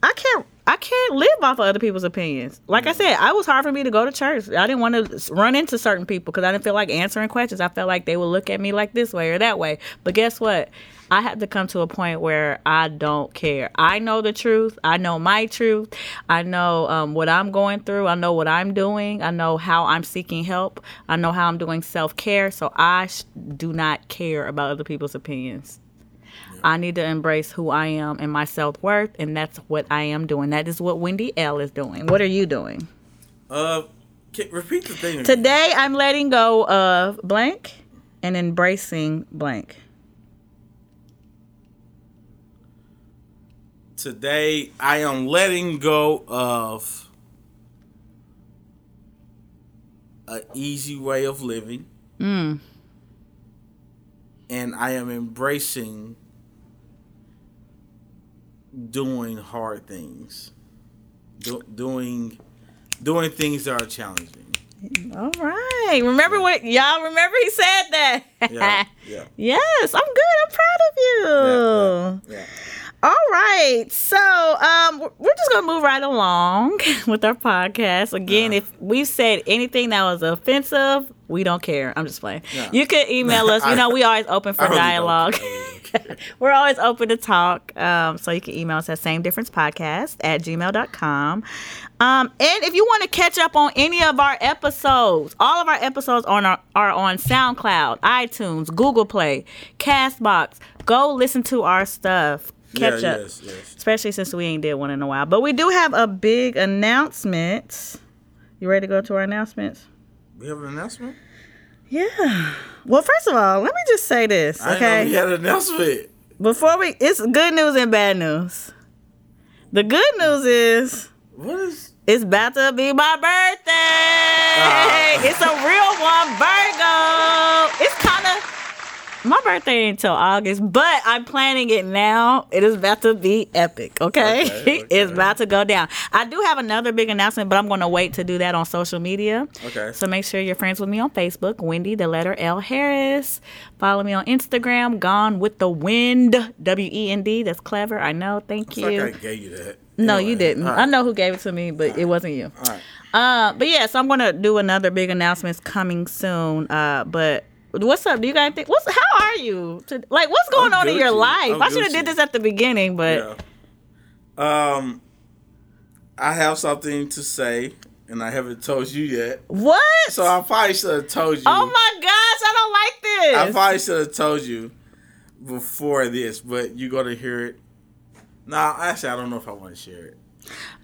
I can't I can't live off of other people's opinions. Like I said, I was hard for me to go to church. I didn't want to run into certain people because I didn't feel like answering questions. I felt like they would look at me like this way or that way. But guess what? I had to come to a point where I don't care. I know the truth. I know my truth. I know um, what I'm going through. I know what I'm doing. I know how I'm seeking help. I know how I'm doing self care. So I sh- do not care about other people's opinions. I need to embrace who I am and my self worth, and that's what I am doing. That is what Wendy Elle is doing. What are you doing? Uh, repeat the thing. Today, I'm letting go of blank and embracing blank. Today, I am letting go of an easy way of living. Mm. And I am embracing doing hard things. Do, doing doing things that are challenging. All right. Remember what y'all remember? He said that. Yeah. Yeah. yes, I'm good. I'm proud of you. Yeah. yeah. All right. So, um, we're- just gonna move right along with our podcast. Again, Uh. if we said anything that was offensive, we don't care. I'm just playing. Yeah. You could email us. You know, we always open for dialogue. I really don't care. We're always open to talk. Um, so you can email us at same difference podcast at gmail.com. Um, and if you want to catch up on any of our episodes, all of our episodes on our, are on SoundCloud, iTunes, Google Play, Castbox. Go listen to our stuff. Catch yeah, up. Yes, yes. Especially since we ain't did one in a while. But we do have a big announcement. You ready to go to our announcements? We have an announcement. Yeah. Well, first of all, let me just say this, I didn't know okay? we had an announcement. Before we, it's good news and bad news. The good news is What is? it's about to be my birthday. Ah. It's a real one, Virgo. It's kind of my birthday ain't until August, but I'm planning it now. It is about to be epic. Okay, Okay, okay. it's about to go down. I do have another big announcement, but I'm going to wait to do that on social media. Okay. So make sure you're friends with me on Facebook, Wendy, the letter L Harris. Follow me on Instagram, Gone with the Wind, W E N D. That's clever. I know. Thank you. like I gave you that. no, Anyway, you didn't. all I know who gave it to me, but it wasn't you. All right. Uh, but yeah, so I'm gonna do another big announcements coming soon. Uh, but what's up? Do you guys think? What's how are you? To, like, what's going I'm on in your life? I'm I should have did this at the beginning, but Yeah. Um, I have something to say, and I haven't told you yet. what? So I probably should have told you. oh my gosh, I don't like this. I probably should have told you before this, but you're gonna hear it. Nah, actually, I don't know if I want to share it.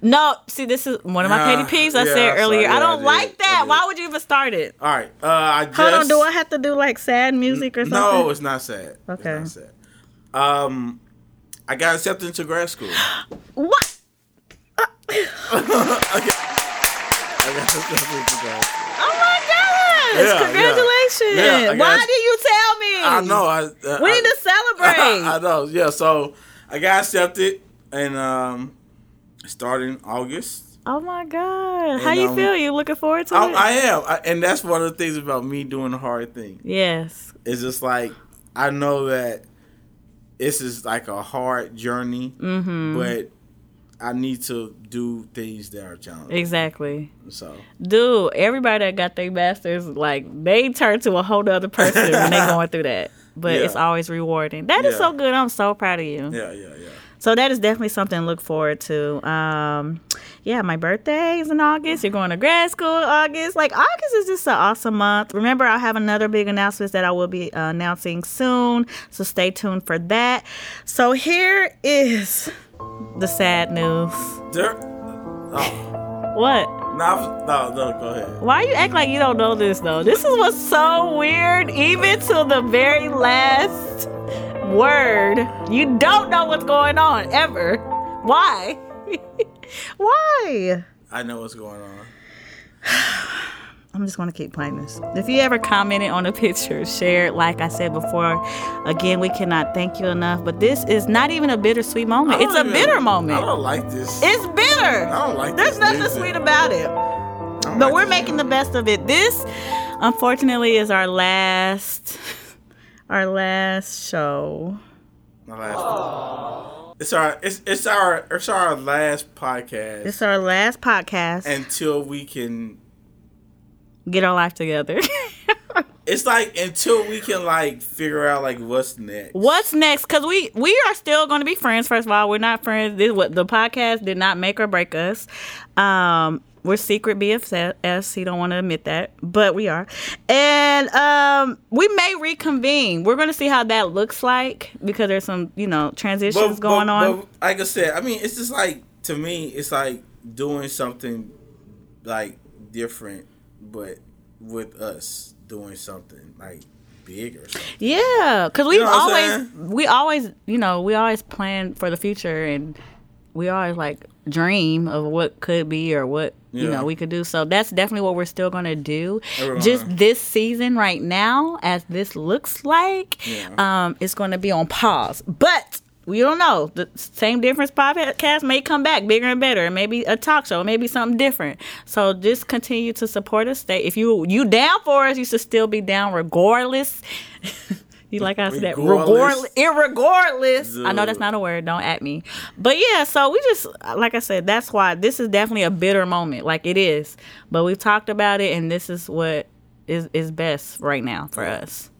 No, see, this is one of my Nah, petty peeves I yeah, said earlier. sorry. I don't I like I that. Why would you even start it? All right. Uh, I just. Hold on, do I have to do like sad music or something? No, it's not sad. Okay. It's not sad. Um, I got accepted into grad school. What? okay. I got accepted into grad school. Oh my gosh! Yeah, yeah. Congratulations! Yeah, I Why did you tell me? I know. I, uh, We I, need to celebrate. I know. Yeah. So I got accepted, and um, starting August. Oh my god! How And, you um, feel? You looking forward to I, it? I am, I, and that's one of the things about me doing the hard thing. yes. It's just like I know that this is like a hard journey, Mm-hmm. but I need to do things that are challenging. Exactly. So Dude, everybody that got their masters, like they turn to a whole other person when they going through that. But Yeah. it's always rewarding. That is Yeah. so good. I'm so proud of you. yeah, yeah, yeah. So that is definitely something to look forward to. Um, yeah, my birthday is in August. You're going to grad school in August. Like August is just an awesome month. Remember, I'll have another big announcement that I will be uh, announcing soon. So stay tuned for that. So here is the sad news. There. Oh, What? no, no, no. Go ahead. Why you act like you don't know this though? This is what's so weird. Even to the very last word, you don't know what's going on ever. Why? Why? I know what's going on. I'm just gonna keep playing this. If you ever commented on a picture, shared, like I said before, again, we cannot thank you enough. But this is not even a bittersweet moment. It's a even- bitter moment. I don't like this. It's bitter. I don't like this. There's nothing music. sweet about it. But like we're making the best of it. This, unfortunately, is our last, our last show. My last It's our it's it's our it's our last podcast It's our last podcast. until we can. Get our life together. It's like until we can like figure out like what's next. What's next? Because we we are still going to be friends. First of all, we're not friends. This what the podcast did not make or break us. Um, we're secret BFS. He don't want to admit that, but we are. And um, we may reconvene. We're going to see how that looks like because there's some you know transitions going on. but like I said, I mean, it's just like to me, it's like doing something like different, but with us doing something like big or something. Yeah, because we've know what I'm always we always you know we always plan for the future and we always like dream of what could be or what you know we could do. So that's definitely what we're still gonna do. Everyone. Just this season right now, as this looks like, Yeah. um, it's going to be on pause. But we don't know. The same difference podcast may come back bigger and better. Maybe a talk show, maybe something different. So just continue to support us. Stay if you you down for us, you should still be down regardless. you like I said that Regardless. regardless. Irregardless. I know that's not a word. Don't at me. But yeah, so we just like I said, that's why this is definitely a bitter moment. Like it is. But we've talked about it and this is what is is best right now for us.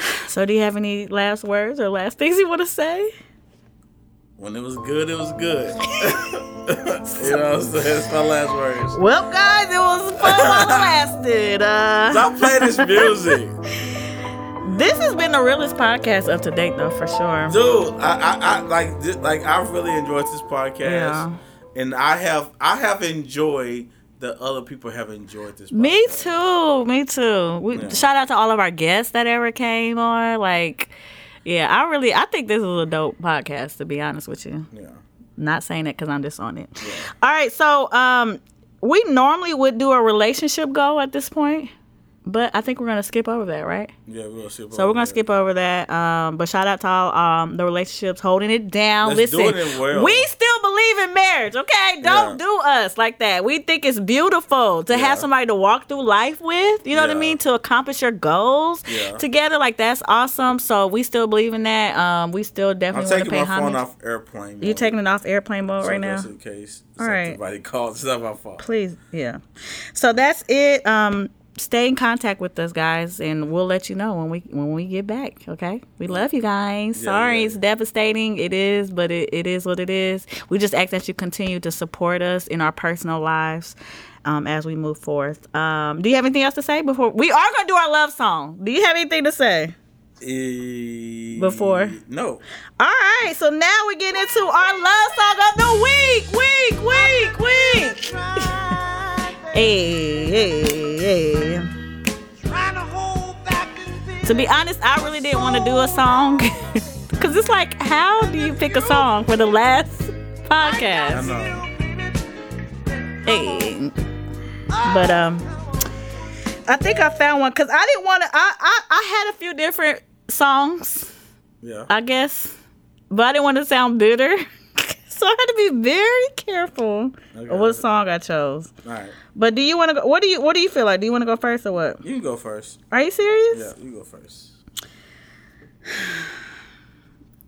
So do you have any last words or last things you want to say? When it was good, it was good. you know what I'm saying? That's my last words. Well, guys, it was fun while it lasted. Uh, Stop playing this music. this has been the realest podcast up to date, though, for sure. dude. I, I, I like, like, I really enjoyed this podcast, Yeah. and I have, I have enjoyed that other people have enjoyed this. Me too. Me too. We Yeah. shout out to all of our guests that ever came on. Like, yeah, I really, I think this is a dope podcast. To be honest with you, Yeah. not saying it because I'm just on it. Yeah. All right, so um, we normally would do a relationship goal at this point, but I think we're gonna skip over that, right? Yeah, we'll see. So we're gonna skip over that. Um, but shout out to all um the relationships holding it down. That's Listen, doing it well. we still believe in marriage. Okay, don't Yeah. do us like that. We think it's beautiful to Yeah. have somebody to walk through life with. You know what I mean? To accomplish your goals Yeah. together. Like that's awesome. So we still believe in that. Um, we still I'm definitely want to taking pay my phone off airplane. You taking it off airplane mode so right now? In case All right. somebody calls, it's not my fault. please yeah so that's it um stay in contact with us guys and we'll let you know when we when we get back okay? We love you guys. Yeah, sorry yeah. it's devastating. It is but it, it is what it is. We just ask that you continue to support us in our personal lives um, as we move forth. Um, do you have anything else to say before we are going to do our love song. Do you have anything to say? Eh, Before? No. all right so now we get into our love song of the week week week week hey hey hey To be honest, I really didn't want to do a song because it's like, how do you pick a song for the last I podcast? know. Hey, but um, I think I found one because I didn't want to. I, I I had a few different songs, Yeah. I guess, but I didn't want to sound bitter, so I had to be very careful of what song I chose. All right. But do you want to go? What do you What do you feel like? Do you want to go first or what? You can go first. Are you serious? Yeah, you go first.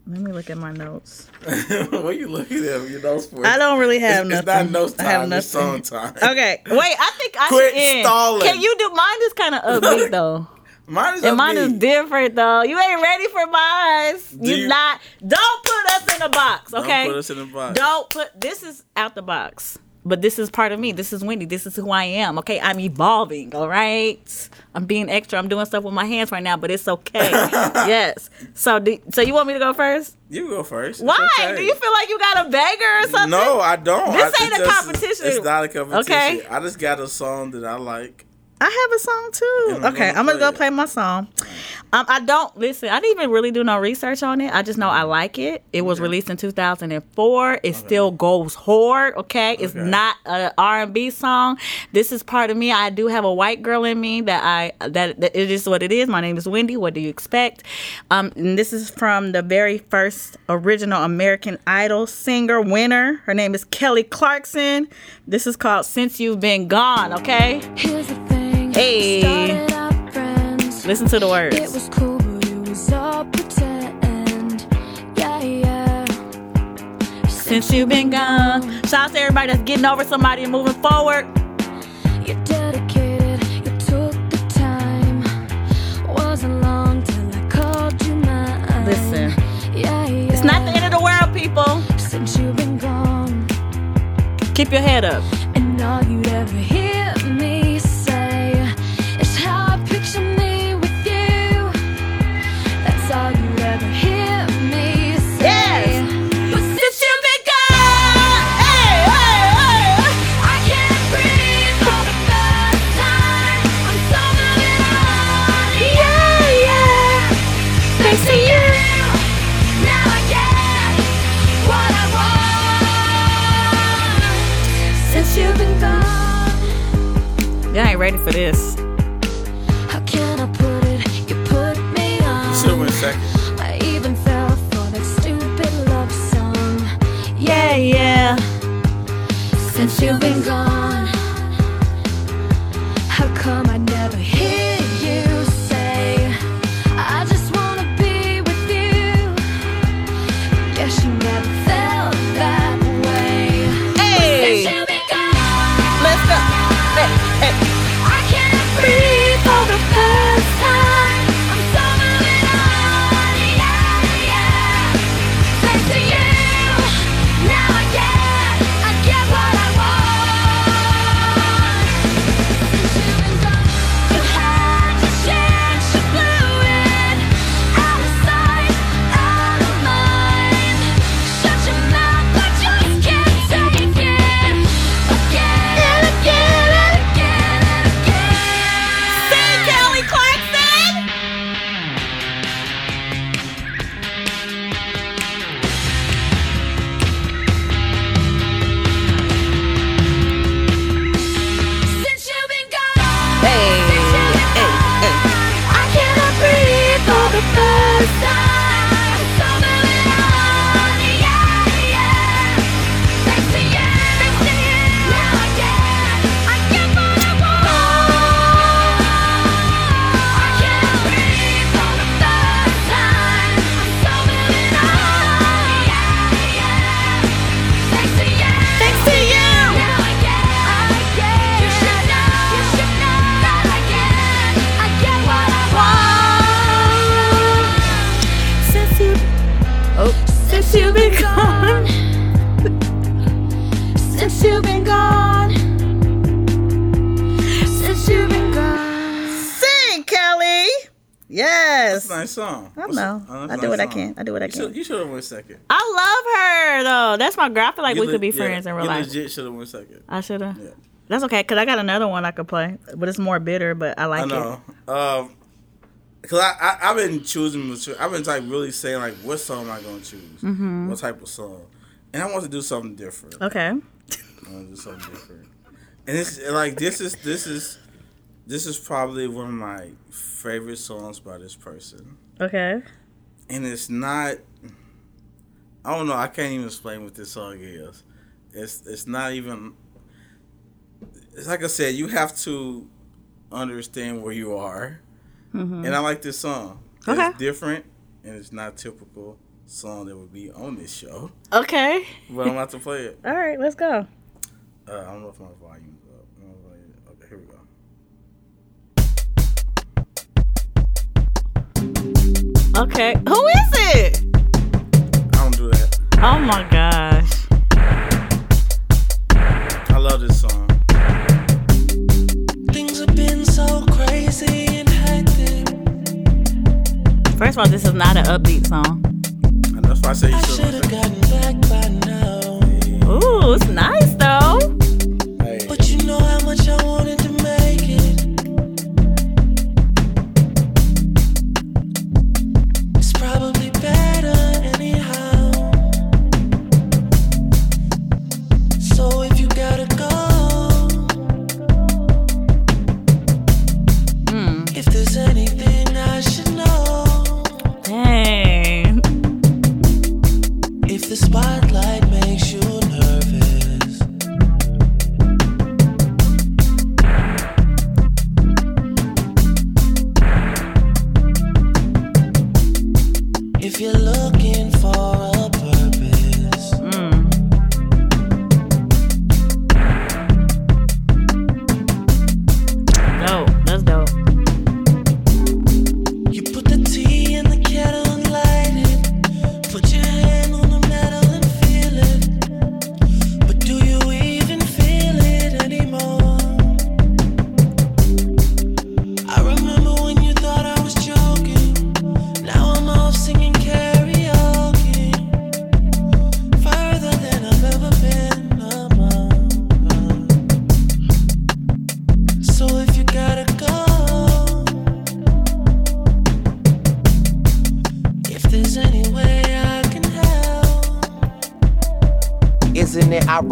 Let me look at my notes. what are you looking at? Your notes for? I don't really have It's, it's not notes I have time. It's song time. Okay, wait. I think I Quit should end. stalling. Can you do mine? Is kind of upbeat though, Mine is and mine is different though. You ain't ready for mine. You you- not. Don't put us in a box, okay? Don't put us in the box. Don't put. This is out the box. But this is part of me. This is Wendy. This is who I am. Okay, I'm evolving. All right, I'm being extra. I'm doing stuff with my hands right now, but it's okay. yes. So, do, so you want me to go first? You go first. It's Why? okay. Do you feel like you got a banger or something? No, I don't. This I- ain't a just- competition. It's not a competition. Okay. I just got a song that I like. I have a song too. Okay, gonna I'm gonna play go it. play my song. Um, I don't listen. I didn't even really do no research on it. I just know I like it. It was released in 2004. It still goes hard. Okay, it's Okay. not a R&B song. This is part of me. I do have a white girl in me that I that, that it is what it is. My name is Wendy. What do you expect? Um, and this is from the very first original American Idol singer winner. Her name is Kelly Clarkson. This is called "Since You've Been Gone." Okay. Here's the thing. Hey. Started out friends. Listen to the words. It was cool, but it was all pretend. Yeah, yeah. Since you've been gone. Shout out to everybody that's getting over somebody and moving forward. You're dedicated. You took the time. Wasn't long till I called you mine. Listen. Yeah, yeah. It's not the end of the world, people. Since you've been gone, Keep your head up. and all you'd ever hear even fell for that stupid love song. Yeah, yeah. Since you've been gone, song. can. I do what I You should, have went second. I love her though. That's my girl. I feel like You we le- could be yeah, friends in real you life. legit should have went second. I should have. Yeah. That's okay, cause I got another one I could play, but it's more bitter. But I like it. I know. Um, cause I, I I've been choosing. between- I've been like really saying like, what song am I gonna choose? Mm-hmm. What type of song? And I want to do something different. Okay. I want to do something different. And it's like this is this is this is probably one of my favorite songs by this person. Okay. And it's not. I don't know. I can't even explain what this song is. It's it's not even. It's like I said. You have to understand where you are, and I like this song. Okay. It's different, and it's not typical song that would be on this show. Okay. But I'm about to play it. All right. Let's go. Uh, I don't know if my volume's Okay. Who is it? I don't do that. Oh my gosh. I love this song. Things have been so crazy and hectic. First of all, this is not an upbeat song. And that's why I say you should should have have gotten back by now. Ooh, it's nice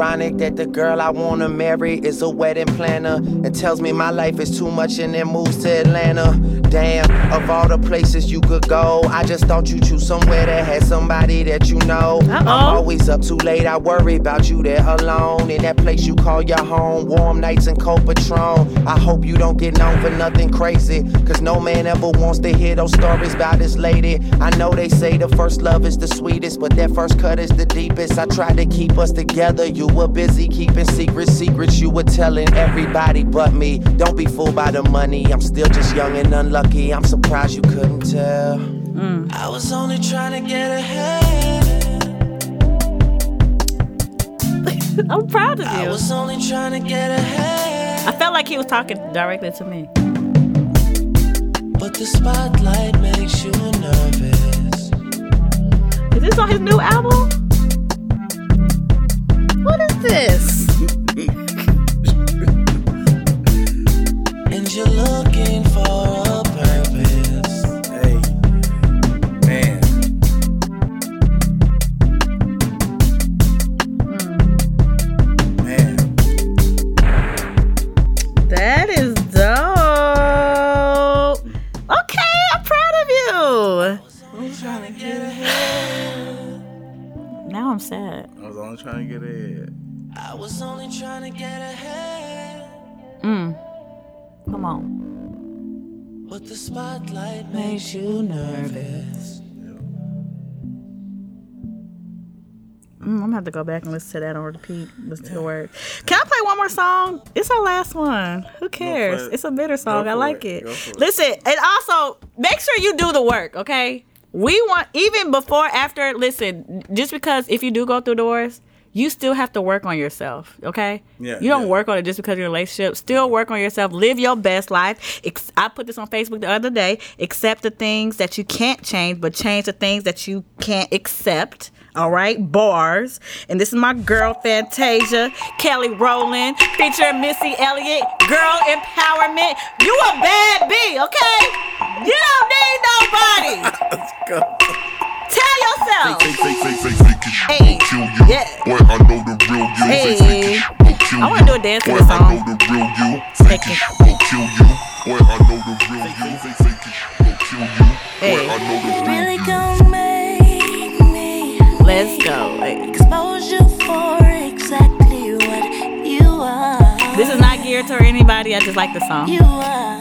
ironic that the girl I wanna marry is a wedding planner and tells me my life is too much and then moves to Atlanta? Damn, of all the places you could go, I just thought you choose somewhere that had somebody that you know. I'm always up too late, I worry about you there alone. In that place you call your home, warm nights and cold Patron. I hope you don't get known for nothing crazy, cause no man ever wants to hear those stories about this lady. I know they say the first love is the sweetest, but that first cut is the deepest. I tried to keep us together, you were busy keeping secrets, secrets you were telling everybody but me. Don't be fooled by the money, I'm still just young and unlucky. I'm surprised you couldn't tell. Mm. I was only trying to get ahead. I'm proud of I you. was only trying to get ahead. I felt like he was talking directly to me. But the spotlight makes you nervous. Is this on his new album? Spotlight makes you nervous. Mm, I'm gonna have to go back and listen to that on repeat. Listen to the words. Can I play one more song? It's our last one. Who cares? it. It's a bitter song. I like it. it. Go for it. Listen, and also make sure you do the work, okay? We want even before, after. Listen, just because if you do go through doors, you still have to work on yourself. Okay. Yeah, You don't yeah. work on it just because a relationship. Still work on yourself. Live your best life. Ex- I put this on Facebook the other day. Accept the things that you can't change, but change the things that you can't accept. All right, bars. And this is my girl Fantasia, Kelly Rowland, featuring Missy Elliott. Girl empowerment. You a bad bee, okay? You don't need nobody. Let's go. Tell yourself. Fake, fake, fake. Hey, kill you. yeah. Boy, I know the real you. Hey. Fake, fake it. Go kill I wanna do a dance to Boy, this I song. know the real you. Fake Fake it. it. Go kill you. Boy, I know the real you. Fake, fake it. Go kill you. Hey. Boy, I know the real Really you. gon' make me Let's go. Hey. expose you for exactly what you are. This is not geared to anybody. I just like the song. You are,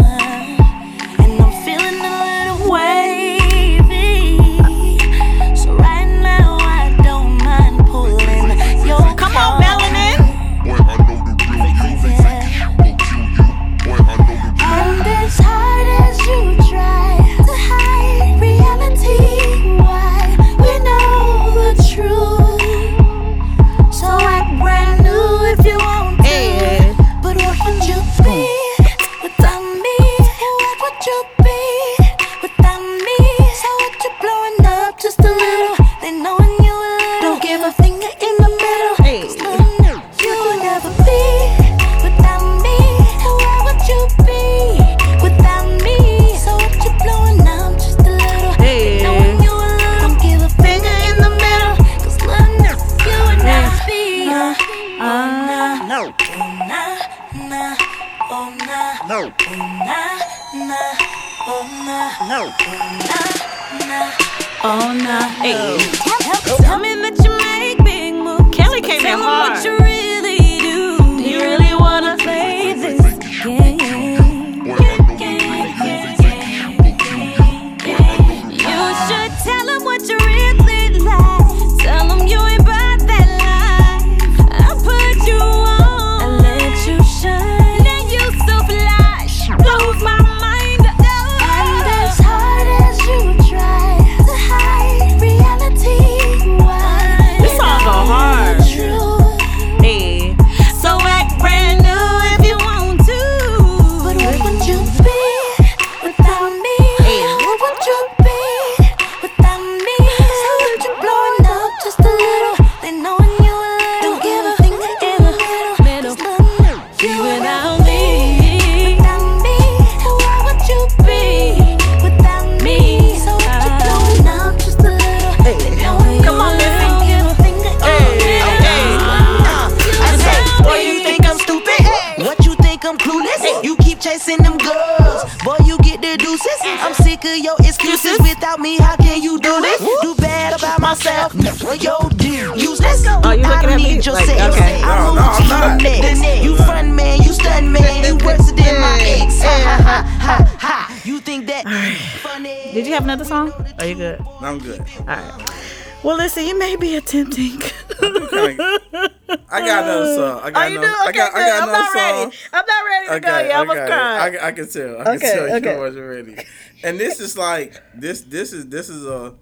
Well, you may be attempting. I got another song. I got oh, you do? another. Okay, I got, good. I got I'm another not song. ready. I'm not ready to go Okay, yet. I'm okay. gonna. I, I can tell. I can tell okay. you wasn't ready. And this is like this. This is this is a,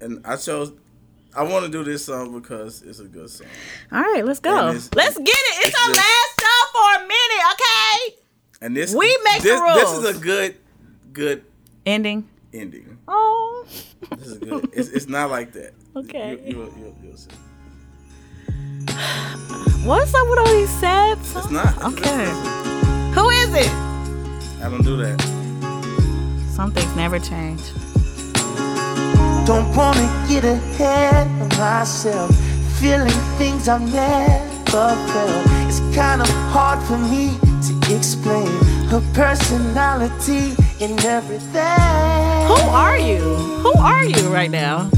and I chose. I want to do this song because it's a good song. All right, let's go. Let's get it. It's it's our last song for a minute, okay? And this We make the this, This is a good, good Ending. ending. This is good. it's, it's not like that. Okay. You, you, you, you'll see. what's up with all these sad songs? It's not. Okay. Who is it? I don't do that. Some things never change. Don't wanna get ahead of myself. Feeling things I've never felt. It's kinda hard for me to explain her personality and everything. Who are you? Who are you right now?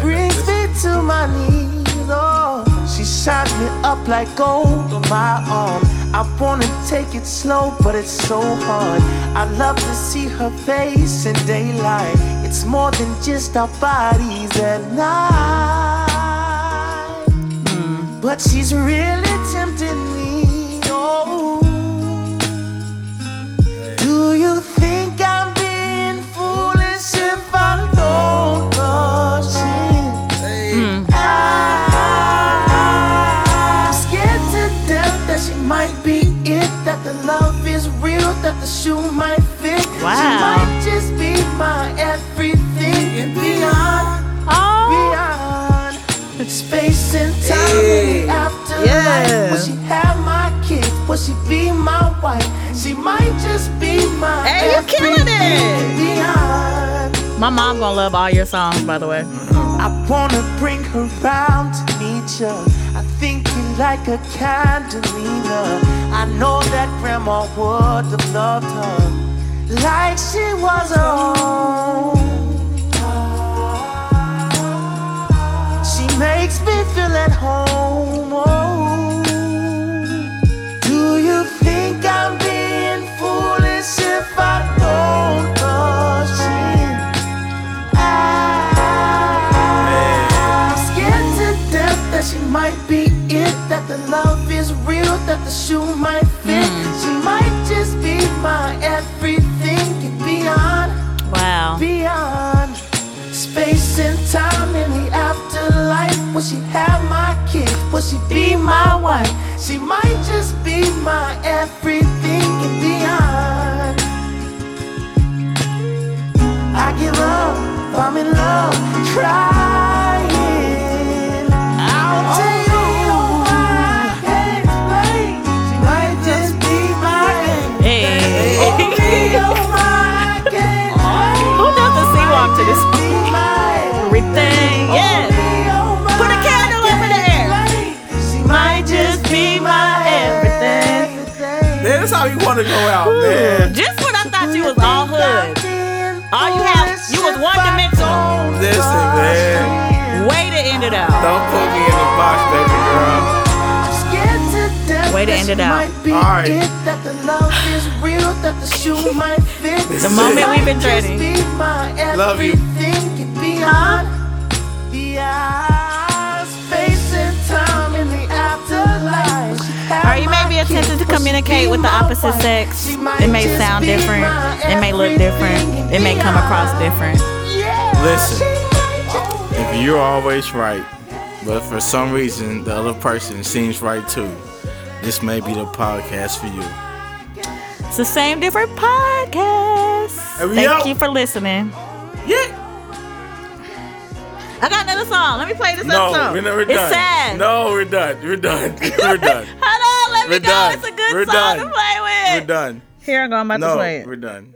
Brings me to my knees. Oh, she shines me up like gold on my arm. I wanna take it slow, but it's so hard. I love to see her face in daylight. It's more than just our bodies at night. Hmm. But she's really tempting me. Shoe might fit. Wow. might just be my everything and beyond, Oh, beyond. Space and time in the afterlife. Yeah. Will she have my kids? Will she be my wife? She might just be my Hey, you killing it. beyond. my mom gonna love all your songs, by the way. I wanna bring her round to meet ya. I think you like a candelina. I know that grandma would have loved her like she was her own. She makes me feel at home. Oh. Real, that the shoe might fit. Mm. She might just be my everything and beyond, Wow. beyond. Space and time in the afterlife. Will she have my kids? Will she be my wife? She might just be my everything and beyond. I give up, I'm in love, trying. Does the sea walk to this? Be my Everything. Yes. Put a candle over there. She might just be my everything. Man, that's how you want to go out, man. Just when I thought you was all hood. All you have, you was one dimensional. Listen, man. Way to end it out. Don't put me in the box, baby girl. Way to end it out. All right. That the love is real, that the shoe might fit. The moment we've been trading. Love you. Everything and beyond. Beyond space and time in the afterlife. Or you may be attempting to communicate with the opposite sex. It may sound different. It may look different. It may come across different. Listen, if you're always right, but for some reason the other person seems right too, this may be the podcast for you. It's the same different podcast. Thank out. you for listening. Yeah. I got another song. Let me play this No, other song. we're never it's done. sad. No, we're done. We're done. We're done. Hold on, let me We're go. done. It's a good We're song done. to play with. We're done. Here I go. I'm about to No, play it. we're done.